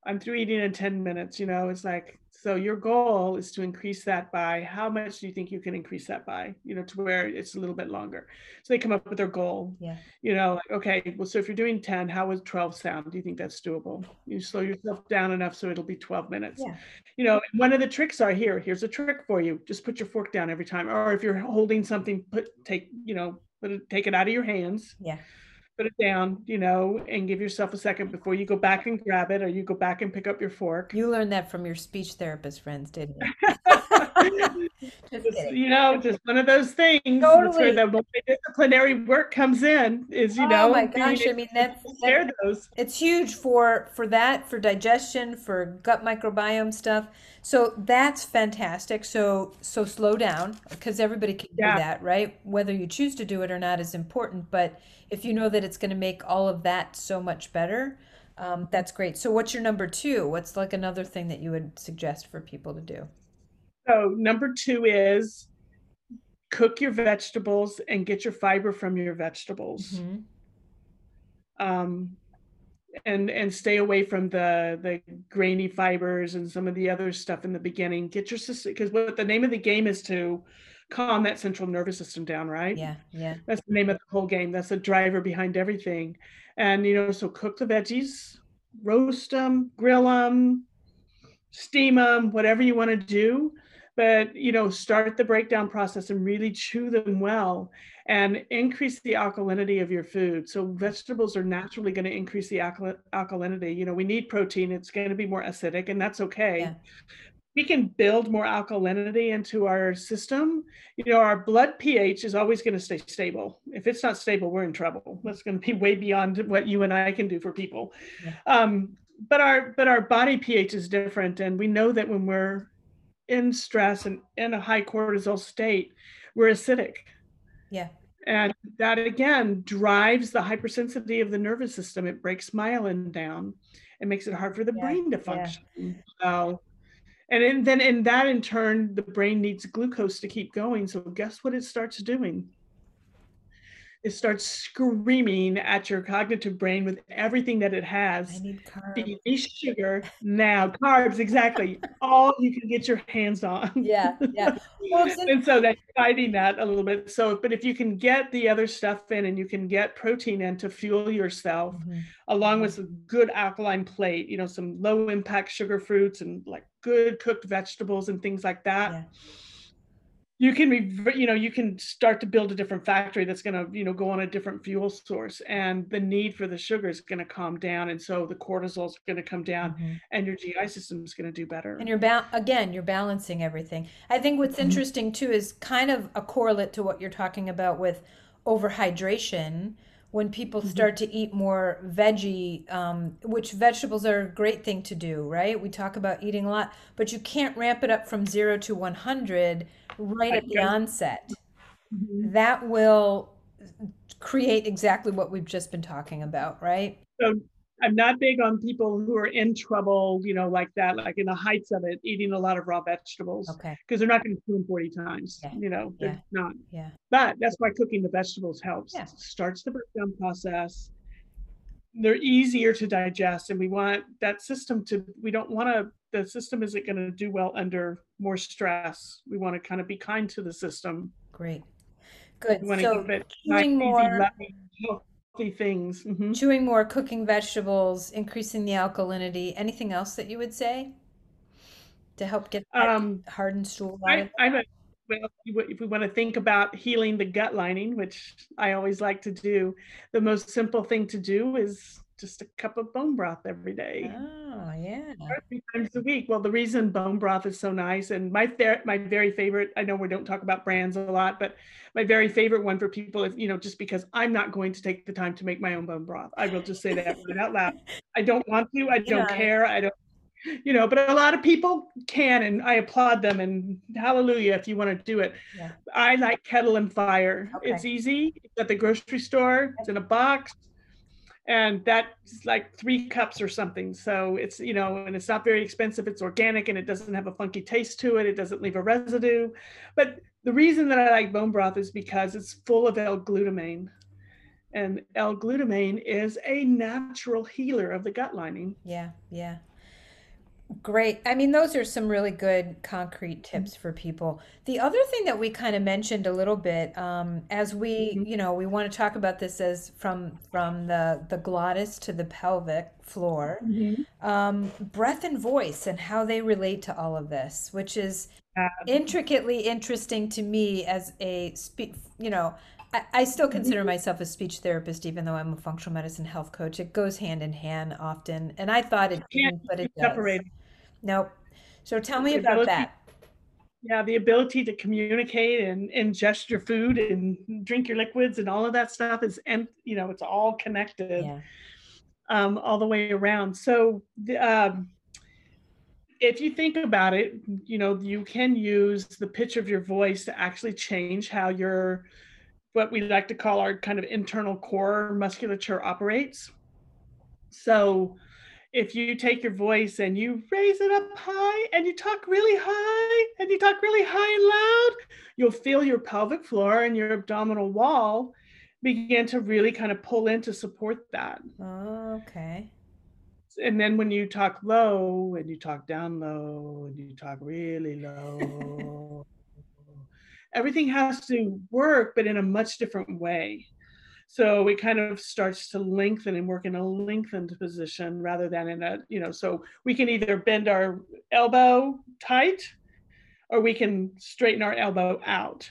I'm through eating in 10 minutes. You know, it's like, so your goal is to increase that by how much do you think you can increase that by, you know, to where it's a little bit longer. So they come up with their goal.
Yeah.
You know, like, okay, well, so if you're doing 10, how would 12 sound? Do you think that's doable? You slow yourself down enough so it'll be 12 minutes.
Yeah.
You know, one of the tricks are here. Here's a trick for you. Just put your fork down every time. Or if you're holding something, put take, you know, put it, take it out of your hands.
Yeah
put it down, you know, and give yourself a second before you go back and grab it or you go back and pick up your fork.
You learned that from your speech therapist friends, didn't you?
just, you know, just one of those things. Totally. where the multidisciplinary work comes in. Is you oh know,
oh my gosh, I mean that's,
share those.
It's huge for for that for digestion for gut microbiome stuff. So that's fantastic. So so slow down because everybody can yeah. do that, right? Whether you choose to do it or not is important, but if you know that it's going to make all of that so much better, um, that's great. So, what's your number two? What's like another thing that you would suggest for people to do?
So, number two is cook your vegetables and get your fiber from your vegetables. Mm-hmm. Um, and and stay away from the the grainy fibers and some of the other stuff in the beginning. Get your system because what the name of the game is to calm that central nervous system down, right?
Yeah, yeah.
That's the name of the whole game. That's the driver behind everything. And you know, so cook the veggies, roast them, grill them, steam them, whatever you want to do. But you know, start the breakdown process and really chew them well and increase the alkalinity of your food. So vegetables are naturally going to increase the alkal- alkalinity. You know, we need protein; it's going to be more acidic, and that's okay. Yeah we can build more alkalinity into our system, you know, our blood pH is always going to stay stable. If it's not stable, we're in trouble. That's going to be way beyond what you and I can do for people. Yeah. Um, but our but our body pH is different, and we know that when we're in stress and in a high cortisol state, we're acidic.
Yeah.
And that again drives the hypersensitivity of the nervous system. It breaks myelin down. It makes it hard for the yeah. brain to function. Yeah. So and in, then in that in turn the brain needs glucose to keep going so guess what it starts doing it starts screaming at your cognitive brain with everything that it has.
I need carbs.
Be sugar now, carbs, exactly. all you can get your hands on.
Yeah, yeah. Well,
and so that's fighting that a little bit. So, but if you can get the other stuff in and you can get protein in to fuel yourself, mm-hmm. along with a good alkaline plate, you know, some low impact sugar fruits and like good cooked vegetables and things like that. Yeah you can be you know you can start to build a different factory that's going to you know go on a different fuel source and the need for the sugar is going to calm down and so the cortisol is going to come down mm-hmm. and your gi system is going to do better
and you're ba- again you're balancing everything i think what's mm-hmm. interesting too is kind of a correlate to what you're talking about with overhydration when people mm-hmm. start to eat more veggie, um, which vegetables are a great thing to do, right? We talk about eating a lot, but you can't ramp it up from zero to 100 right at the onset. Mm-hmm. That will create exactly what we've just been talking about, right?
So I'm not big on people who are in trouble, you know, like that, like in the heights of it, eating a lot of raw vegetables.
Okay.
Because they're not going to chew them 40 times.
Yeah.
You know, they're
yeah.
not.
Yeah.
But that's why cooking the vegetables helps.
Yeah.
starts the breakdown process. They're easier to digest, and we want that system to. We don't want to. The system isn't going to do well under more stress. We want to kind of be kind to the system.
Great. Good.
We want
so
to it
nice, more... easy,
loving, things. Mm-hmm.
Chewing more, cooking vegetables, increasing the alkalinity. Anything else that you would say to help get that um, hardened stool
I, I'm a, well, if we want to think about healing the gut lining, which I always like to do, the most simple thing to do is just a cup of bone broth every day.
Oh, yeah.
Three times a week. Well, the reason bone broth is so nice, and my ther- my very favorite. I know we don't talk about brands a lot, but my very favorite one for people is you know just because I'm not going to take the time to make my own bone broth. I will just say that right out loud. I don't want to. I don't yeah. care. I don't. You know, but a lot of people can, and I applaud them. And hallelujah if you want to do it.
Yeah.
I like kettle and fire.
Okay.
It's easy. It's at the grocery store. It's in a box and that's like three cups or something. So it's you know and it's not very expensive. It's organic and it doesn't have a funky taste to it. It doesn't leave a residue. But the reason that i like bone broth is because it's full of l-glutamine. And l-glutamine is a natural healer of the gut lining.
Yeah yeah Great. I mean, those are some really good concrete
Mm-hmm.
tips for people. The other thing that we kind of mentioned a little bit, um, as we,
Mhm.
you know, we want to talk about this as from from the the glottis to the pelvic floor, um, breath and voice and how they relate to all of this, which is
Uh,
intricately interesting to me as a speech. you know I, I still
Mm-hmm.
consider myself a speech therapist even though i'm a functional medicine health coach it goes hand in hand often and i thought it didn't but it does nope so tell me
The
about
ability-
that
yeah the ability to communicate and ingest your food and drink your liquids and all of that stuff is and you know it's all connected
yeah
um, all the way around. So the, um, if you think about it, you know, you can use the pitch of your voice to actually change how your, what we like to call our kind of internal core musculature operates. So if you take your voice and you raise it up high and you talk really high and you talk really high and loud, you'll feel your pelvic floor and your abdominal wall begin to really kind of pull in to support that.
okay
And then when you talk low and you talk down low and you talk really low, everything has to work, but in a much different way. So it kind of starts to lengthen and work in a lengthened position rather than in a, you know, so we can either bend our elbow tight or we can straighten our elbow out.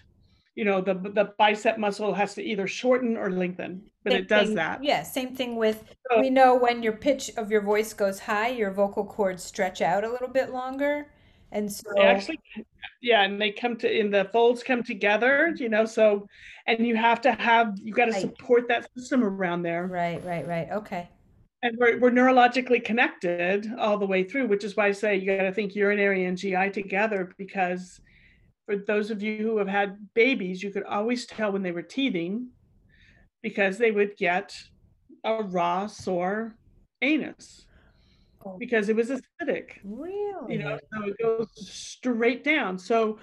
You know, the the bicep muscle has to either shorten or lengthen, but
Same
it does
thing-
that.
yeah same thing with
So-
we know when your pitch of your voice goes high your vocal cords stretch out a little bit longer and so
actually, yeah, and they come to in the folds come together, you know. So, and you have to have you got to
Right.
support that system around there,
right right right okay
and we're we're neurologically connected all the way through, which is why I say you got to think urinary and GI together because for those of you who have had babies, you could always tell when they were teething because they would get a raw, sore anus. oh. because it was acidic.
Really?
You know, so it goes straight down. So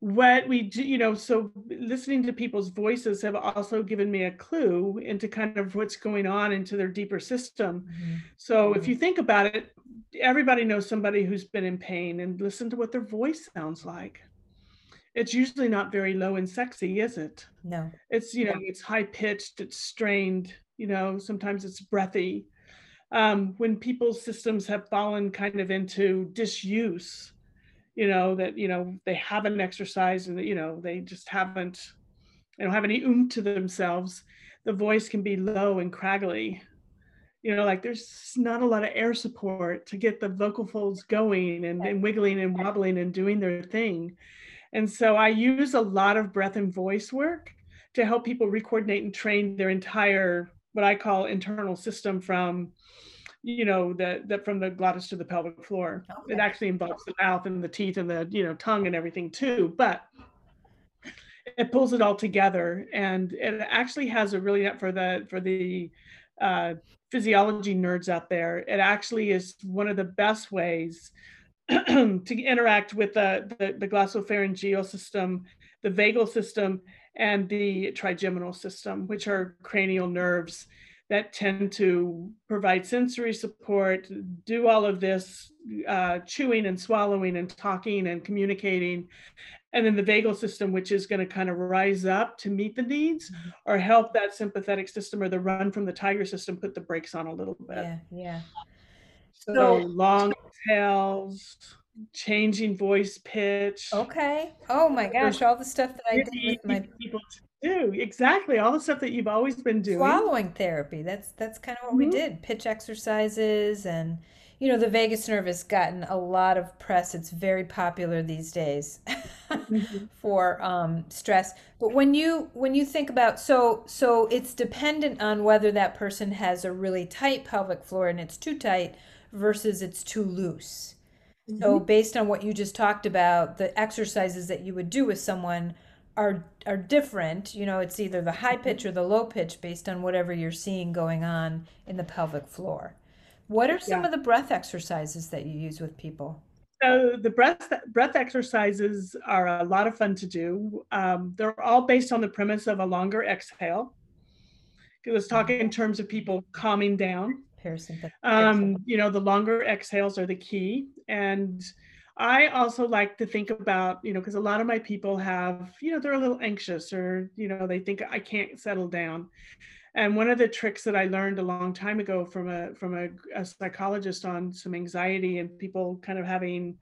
what we do, you know, so listening to people's voices have also given me a clue into kind of what's going on into their deeper system. Mm-hmm. So if you think about it, everybody knows somebody who's been in pain and listen to what their voice sounds like. It's usually not very low and sexy, is it?
No.
It's, you know, it's high pitched, it's strained, you know, sometimes it's breathy. Um, when people's systems have fallen kind of into disuse, you know, that, you know, they haven't exercised and, you know, they just haven't, they don't have any oomph to themselves, the voice can be low and craggly. You know, like there's not a lot of air support to get the vocal folds going and, and wiggling and wobbling and doing their thing. And so I use a lot of breath and voice work to help people recoordinate and train their entire what I call internal system from you know the, the from the glottis to the pelvic floor okay. it actually involves the mouth and the teeth and the you know tongue and everything too but it pulls it all together and it actually has a really for the for the uh, physiology nerds out there it actually is one of the best ways to interact with the, the, the glossopharyngeal system the vagal system and the trigeminal system which are cranial nerves that tend to provide sensory support, do all of this uh, chewing and swallowing and talking and communicating. And then the vagal system, which is going to kind of rise up to meet the needs mm-hmm. or help that sympathetic system or the run from the tiger system put the brakes on a little bit.
Yeah, yeah.
So, so long tails, changing voice pitch.
Okay. Oh my gosh, all the stuff that I did with my
people do exactly all the stuff that you've always been doing
swallowing therapy that's that's kind of what mm-hmm. we did pitch exercises and you know the vagus nerve has gotten a lot of press it's very popular these days mm-hmm. for um, stress but when you when you think about so so it's dependent on whether that person has a really tight pelvic floor and it's too tight versus it's too loose mm-hmm. so based on what you just talked about the exercises that you would do with someone are are different. You know, it's either the high pitch or the low pitch based on whatever you're seeing going on in the pelvic floor. What are some yeah. of the breath exercises that you use with people?
So the breath breath exercises are a lot of fun to do. Um, they're all based on the premise of a longer exhale. Let's talk in terms of people calming down.
Parasympathetic.
Um, you know, the longer exhales are the key, and I also like to think about, you know, because a lot of my people have, you know, they're a little anxious or, you know, they think I can't settle down. And one of the tricks that I learned a long time ago from a from a, a psychologist on some anxiety and people kind of having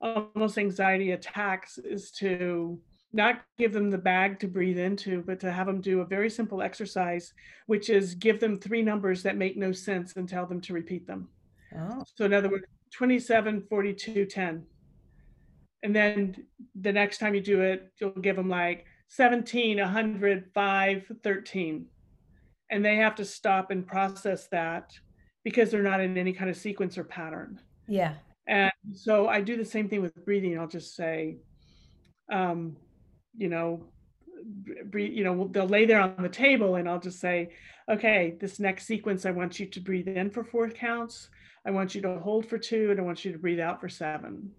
almost anxiety attacks is to not give them the bag to breathe into, but to have them do a very simple exercise, which is give them three numbers that make no sense and tell them to repeat them. Oh. So in other words, 27, 42, 10. And then the next time you do it, you'll give them like 17, 100, 5, 13. And they have to stop and process that because they're not in any kind of sequence or pattern.
Yeah.
And so I do the same thing with breathing. I'll just say, um, you know, breathe, you know, they'll lay there on the table and I'll just say, okay, this next sequence, I want you to breathe in for four counts. I want you to hold for two and I want you to breathe out for seven.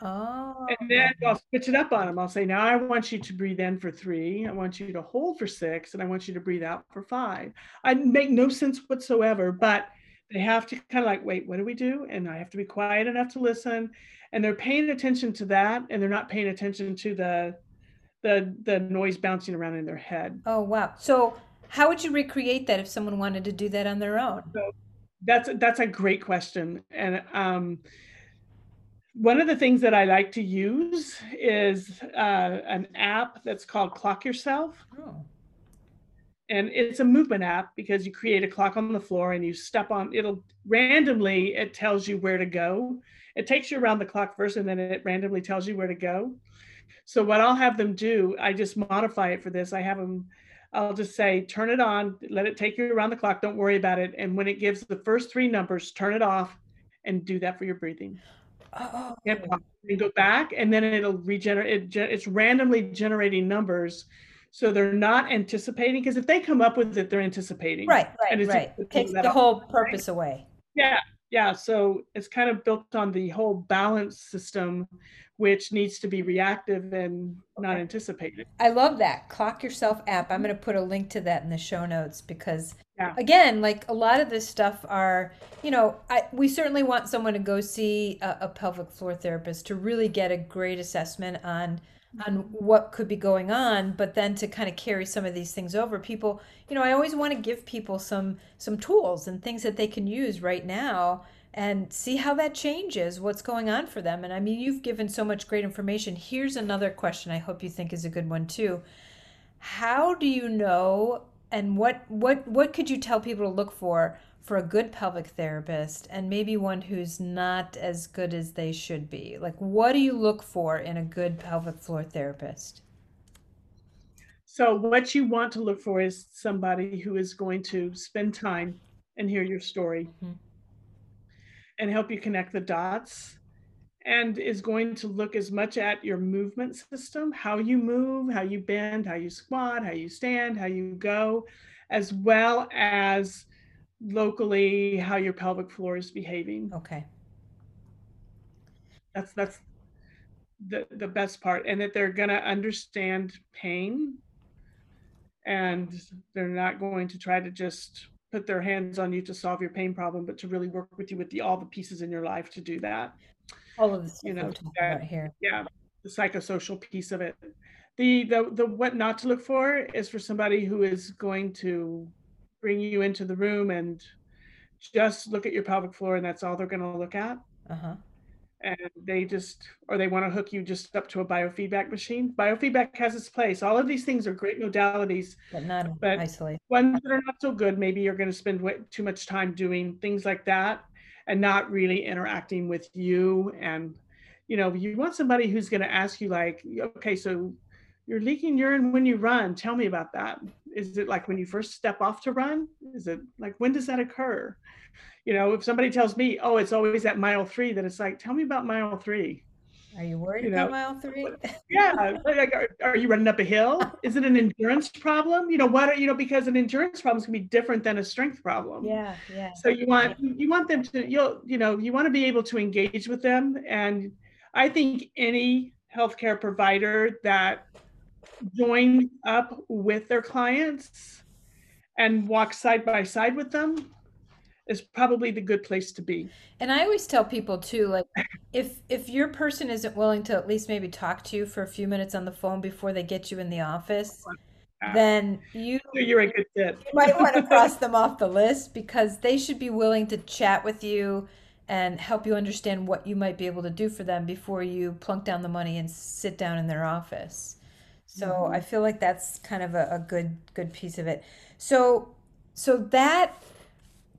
Oh.
And then I'll switch it up on them. I'll say, now I want you to breathe in for three. I want you to hold for six and I want you to breathe out for five. I make no sense whatsoever, but they have to kind of like, wait, what do we do? And I have to be quiet enough to listen. And they're paying attention to that and they're not paying attention to the the the noise bouncing around in their head.
Oh wow. So how would you recreate that if someone wanted to do that on their own?
So that's that's a great question, and um, one of the things that I like to use is uh, an app that's called Clock Yourself. Oh. And it's a movement app because you create a clock on the floor and you step on it'll randomly it tells you where to go. It takes you around the clock first and then it randomly tells you where to go. So what I'll have them do, I just modify it for this. I have them I'll just say, turn it on, let it take you around the clock. Don't worry about it. And when it gives the first three numbers, turn it off and do that for your breathing.
Oh.
And go back and then it'll regenerate. It, it's randomly generating numbers. So they're not anticipating because if they come up with it, they're anticipating.
Right, right, right. It Takes the whole purpose away.
Yeah. Yeah, so it's kind of built on the whole balance system, which needs to be reactive and not anticipated.
I love that Clock Yourself app. I'm going to put a link to that in the show notes because,
Yeah.
again, like a lot of this stuff are, you know, I we certainly want someone to go see a, a pelvic floor therapist to really get a great assessment on on what could be going on, but then to kind of carry some of these things over. People, you know, I always want to give people some some tools and things that they can use right now and see how that changes what's going on for them. And I mean, you've given so much great information. Here's another question I hope you think is a good one too. How do you know and what what what could you tell people to look for for a good pelvic therapist and maybe one who's not as good as they should be? Like what do you look for in a good pelvic floor therapist?
So, what you want to look for is somebody who is going to spend time and hear your story
Mhm.
And help you connect the dots and is going to look as much at your movement system, how you move, how you bend, how you squat, how you stand, how you go, as well as locally how your pelvic floor is behaving.
Okay.
That's that's the the best part and that they're going to understand pain and they're not going to try to just put their hands on you to solve your pain problem but to really work with you with the all the pieces in your life to do that
All of the
you know that
here.
yeah the psychosocial piece of it the the the what not to look for is for somebody who is going to bring you into the room and just look at your pelvic floor and that's all they're going to look at
Uh-huh.
And they just or they want to hook you just up to a biofeedback machine. Biofeedback has its place. All of these things are great modalities
But not
but
isolate.
ones that are not so good maybe you're going to spend way, too much time doing things like that and not really interacting with you. And you know you want somebody who's going to ask you like okay so you're leaking urine when you run. Tell me about that is it like when you first step off to run? Is it like when does that occur? You know if somebody tells me oh it's always at mile three that it's like tell me about mile three.
Are you worried
you
about mile three?
yeah like are, are you running up a hill? Is it an endurance problem? You know what you know because an endurance problem is going to be different than a strength problem.
Yeah, yeah.
so you want you want them to you'll you know you want to be able to engage with them. And i think any healthcare provider that joins up with their clients and walk side by side with them is probably the good place to be
And I always tell people too, like if if your person isn't willing to at least maybe talk to you for a few minutes on the phone before they get you in the office,
Yeah.
then you
you're a good fit
you might want to cross them off the list because they should be willing to chat with you and help you understand what you might be able to do for them before you plunk down the money and sit down in their office. So mm-hmm. I feel like that's kind of a, a good good piece of it. So so that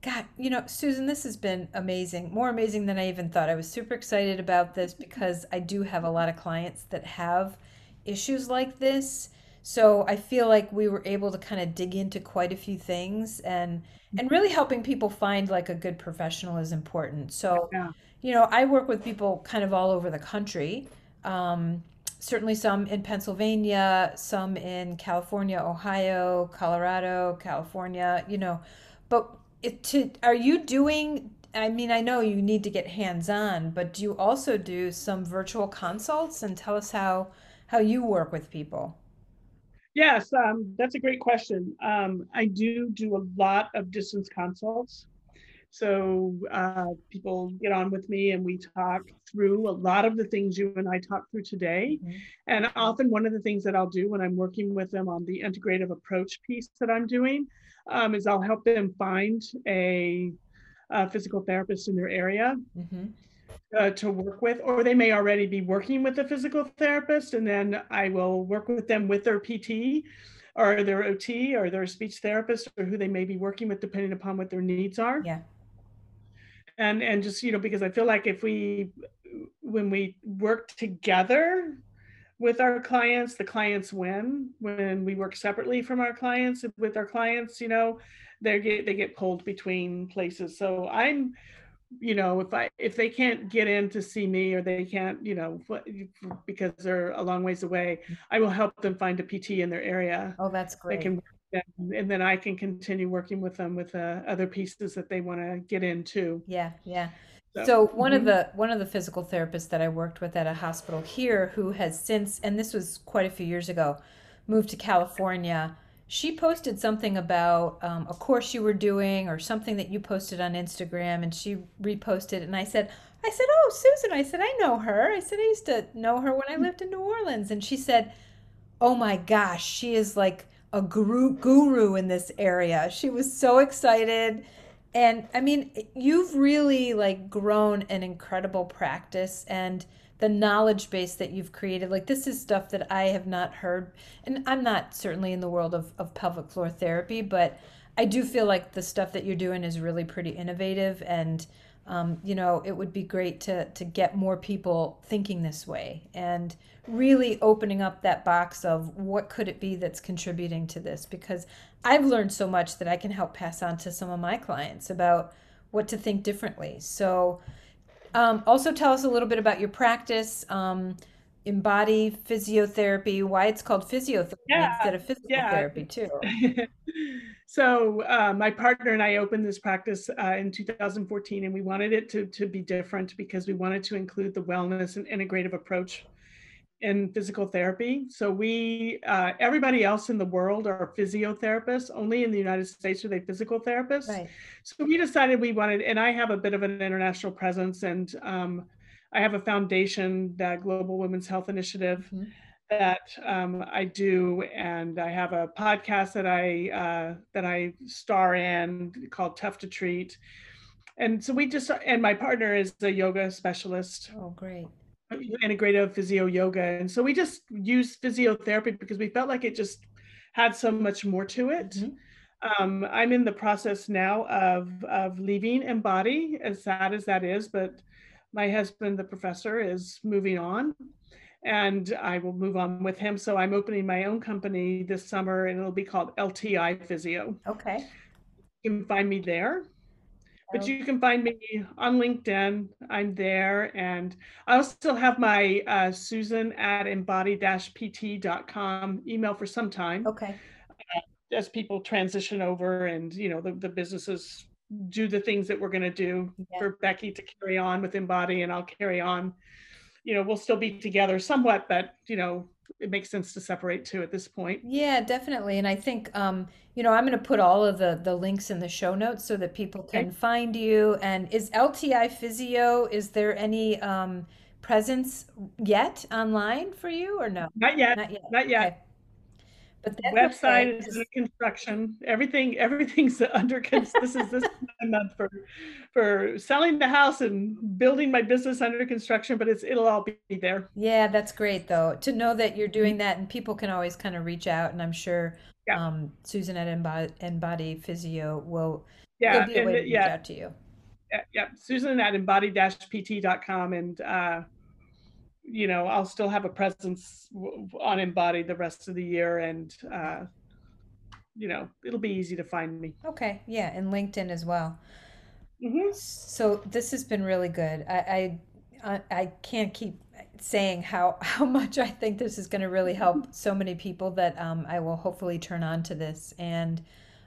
God, you know, Susan, this has been amazing. More amazing than I even thought. I was super excited about this mm-hmm. because I do have a lot of clients that have issues like this. So I feel like we were able to kind of dig into quite a few things and and mm-hmm. really helping people find like a good professional is important. So,
yeah
you know, I work with people kind of all over the country. Um, certainly some in Pennsylvania, some in California, Ohio, Colorado, California, you know. But it to are you doing I mean, I know you need to get hands-on, but do you also do some virtual consults and tell us how how you work with people?
Yes, um, that's a great question. Um, I do do a lot of distance consults. So uh, people get on with me and we talk through a lot of the things you and I talked through today.
Mhm.
And often one of the things that I'll do when I'm working with them on the integrative approach piece that I'm doing um, is I'll help them find a, a physical therapist in their area
Mhm.
uh, to work with, or they may already be working with a physical therapist, and then I will work with them with their PT or their OT or their speech therapist or who they may be working with, depending upon what their needs are.
Yeah.
And and just you know, because I feel like if we when we work together with our clients, the clients win. When we work separately from our clients with our clients, you know, they get they get pulled between places. So I'm you know if i if they can't get in to see me or they can't you know what- because they're a long ways away i will help them find a pt in their area
Oh, that's
that
great.
can work and, and then I can continue working with them with uh, other pieces that they want to get into.
Yeah, yeah. So, so one mm-hmm. of the one of the physical therapists that I worked with at a hospital here, who has since, and this was quite a few years ago, moved to California. She posted something about um, a course you were doing or something that you posted on Instagram, and she reposted. And I said, I said, "Oh, Susan," I said, "I know her." I said, "I used to know her when I lived in New Orleans," and she said, "Oh my gosh, she is like." A guru guru in this area. She was so excited. And I mean, you've really like grown an incredible practice and the knowledge base that you've created. Like this is stuff that I have not heard. And I'm not certainly in the world of, of pelvic floor therapy, but I do feel like the stuff that you're doing is really pretty innovative and um, you know, it would be great to to get more people thinking this way and really opening up that box of what could it be that's contributing to this because I've learned so much that I can help pass on to some of my clients about what to think differently. So, um, also tell us a little bit about your practice. Um, embody physiotherapy why it's called physiotherapy yeah, instead of physical yeah. therapy too
so uh, my partner and i opened this practice uh, in 2014 and we wanted it to, to be different because we wanted to include the wellness and integrative approach in physical therapy so we uh, everybody else in the world are physiotherapists only in the united states are they physical therapists right. so we decided we wanted and i have a bit of an international presence and um, I have a foundation, that Global Women's Health Initiative, mm-hmm. that um, I do, and I have a podcast that I uh, that I star in called Tough to Treat. And so we just and my partner is a yoga specialist.
Oh, great.
Integrative physio yoga. And so we just use physiotherapy because we felt like it just had so much more to it. Mm-hmm. Um, I'm in the process now of of leaving Embody, as sad as that is, but my husband, the professor, is moving on and I will move on with him. So I'm opening my own company this summer and it'll be called LTI Physio.
Okay.
You can find me there. But you can find me on LinkedIn. I'm there. And I will still have my uh, Susan at embody-pt.com email for some time.
Okay.
Uh, as people transition over and, you know, the, the businesses do the things that we're going to do yeah. for Becky to carry on with Embody and I'll carry on. You know, we'll still be together somewhat, but you know, it makes sense to separate too at this point.
Yeah, definitely. And I think um, you know, I'm going to put all of the the links in the show notes so that people can okay. find you. And is LTI Physio is there any um presence yet online for you or no?
Not yet. Not yet. Not yet. Okay. But the website is under construction. Everything, everything's under. Construction. This is this month for for selling the house and building my business under construction. But it's it'll all be there.
Yeah, that's great though to know that you're doing that, and people can always kind of reach out. And I'm sure yeah. um, Susan at Embody Physio will yeah be a way to reach yeah. out to you.
Yeah, yeah. Susan at embody-pt.com and. Uh, you know, I'll still have a presence on Embody the rest of the year, and uh, you know, it'll be easy to find me.
Okay, yeah, and LinkedIn as well. Mm-hmm. So this has been really good. I, I I can't keep saying how how much I think this is going to really help so many people that um, I will hopefully turn on to this and.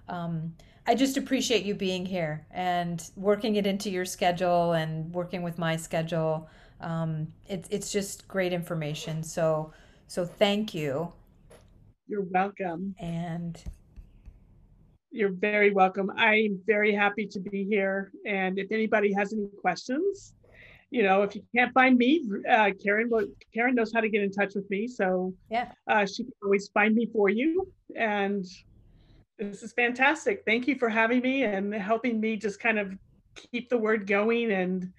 Um, I just appreciate you being here and working it into your schedule and working with my schedule um, it, it's just great information. So, so thank you.
You're welcome.
And
you're very welcome. I'm very happy to be here. And if anybody has any questions, you know, if you can't find me, uh, Karen, Karen knows how to get in touch with me. So
yeah,
uh, she can always find me for you. And this is fantastic. Thank you for having me and helping me just kind of keep the word going and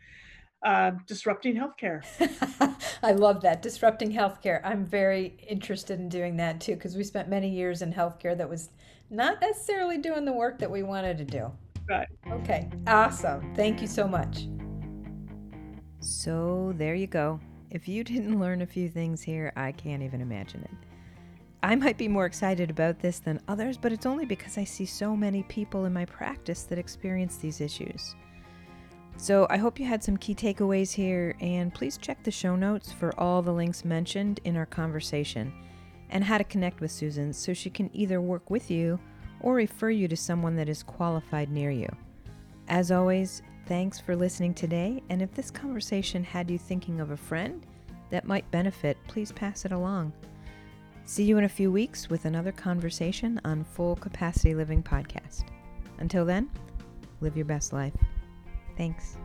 uh, disrupting healthcare.
I love that disrupting healthcare. I'm very interested in doing that too because we spent many years in healthcare that was not necessarily doing the work that we wanted to do.
Right.
Okay. Awesome. Thank you so much. So there you go. If you didn't learn a few things here, I can't even imagine it. I might be more excited about this than others, but it's only because I see so many people in my practice that experience these issues. So I hope you had some key takeaways here, and please check the show notes for all the links mentioned in our conversation and how to connect with Susan so she can either work with you or refer you to someone that is qualified near you. As always, thanks for listening today, and if this conversation had you thinking of a friend that might benefit, please pass it along. See you in a few weeks with another conversation on Full Capacity Living Podcast. Until then, live your best life. Thanks.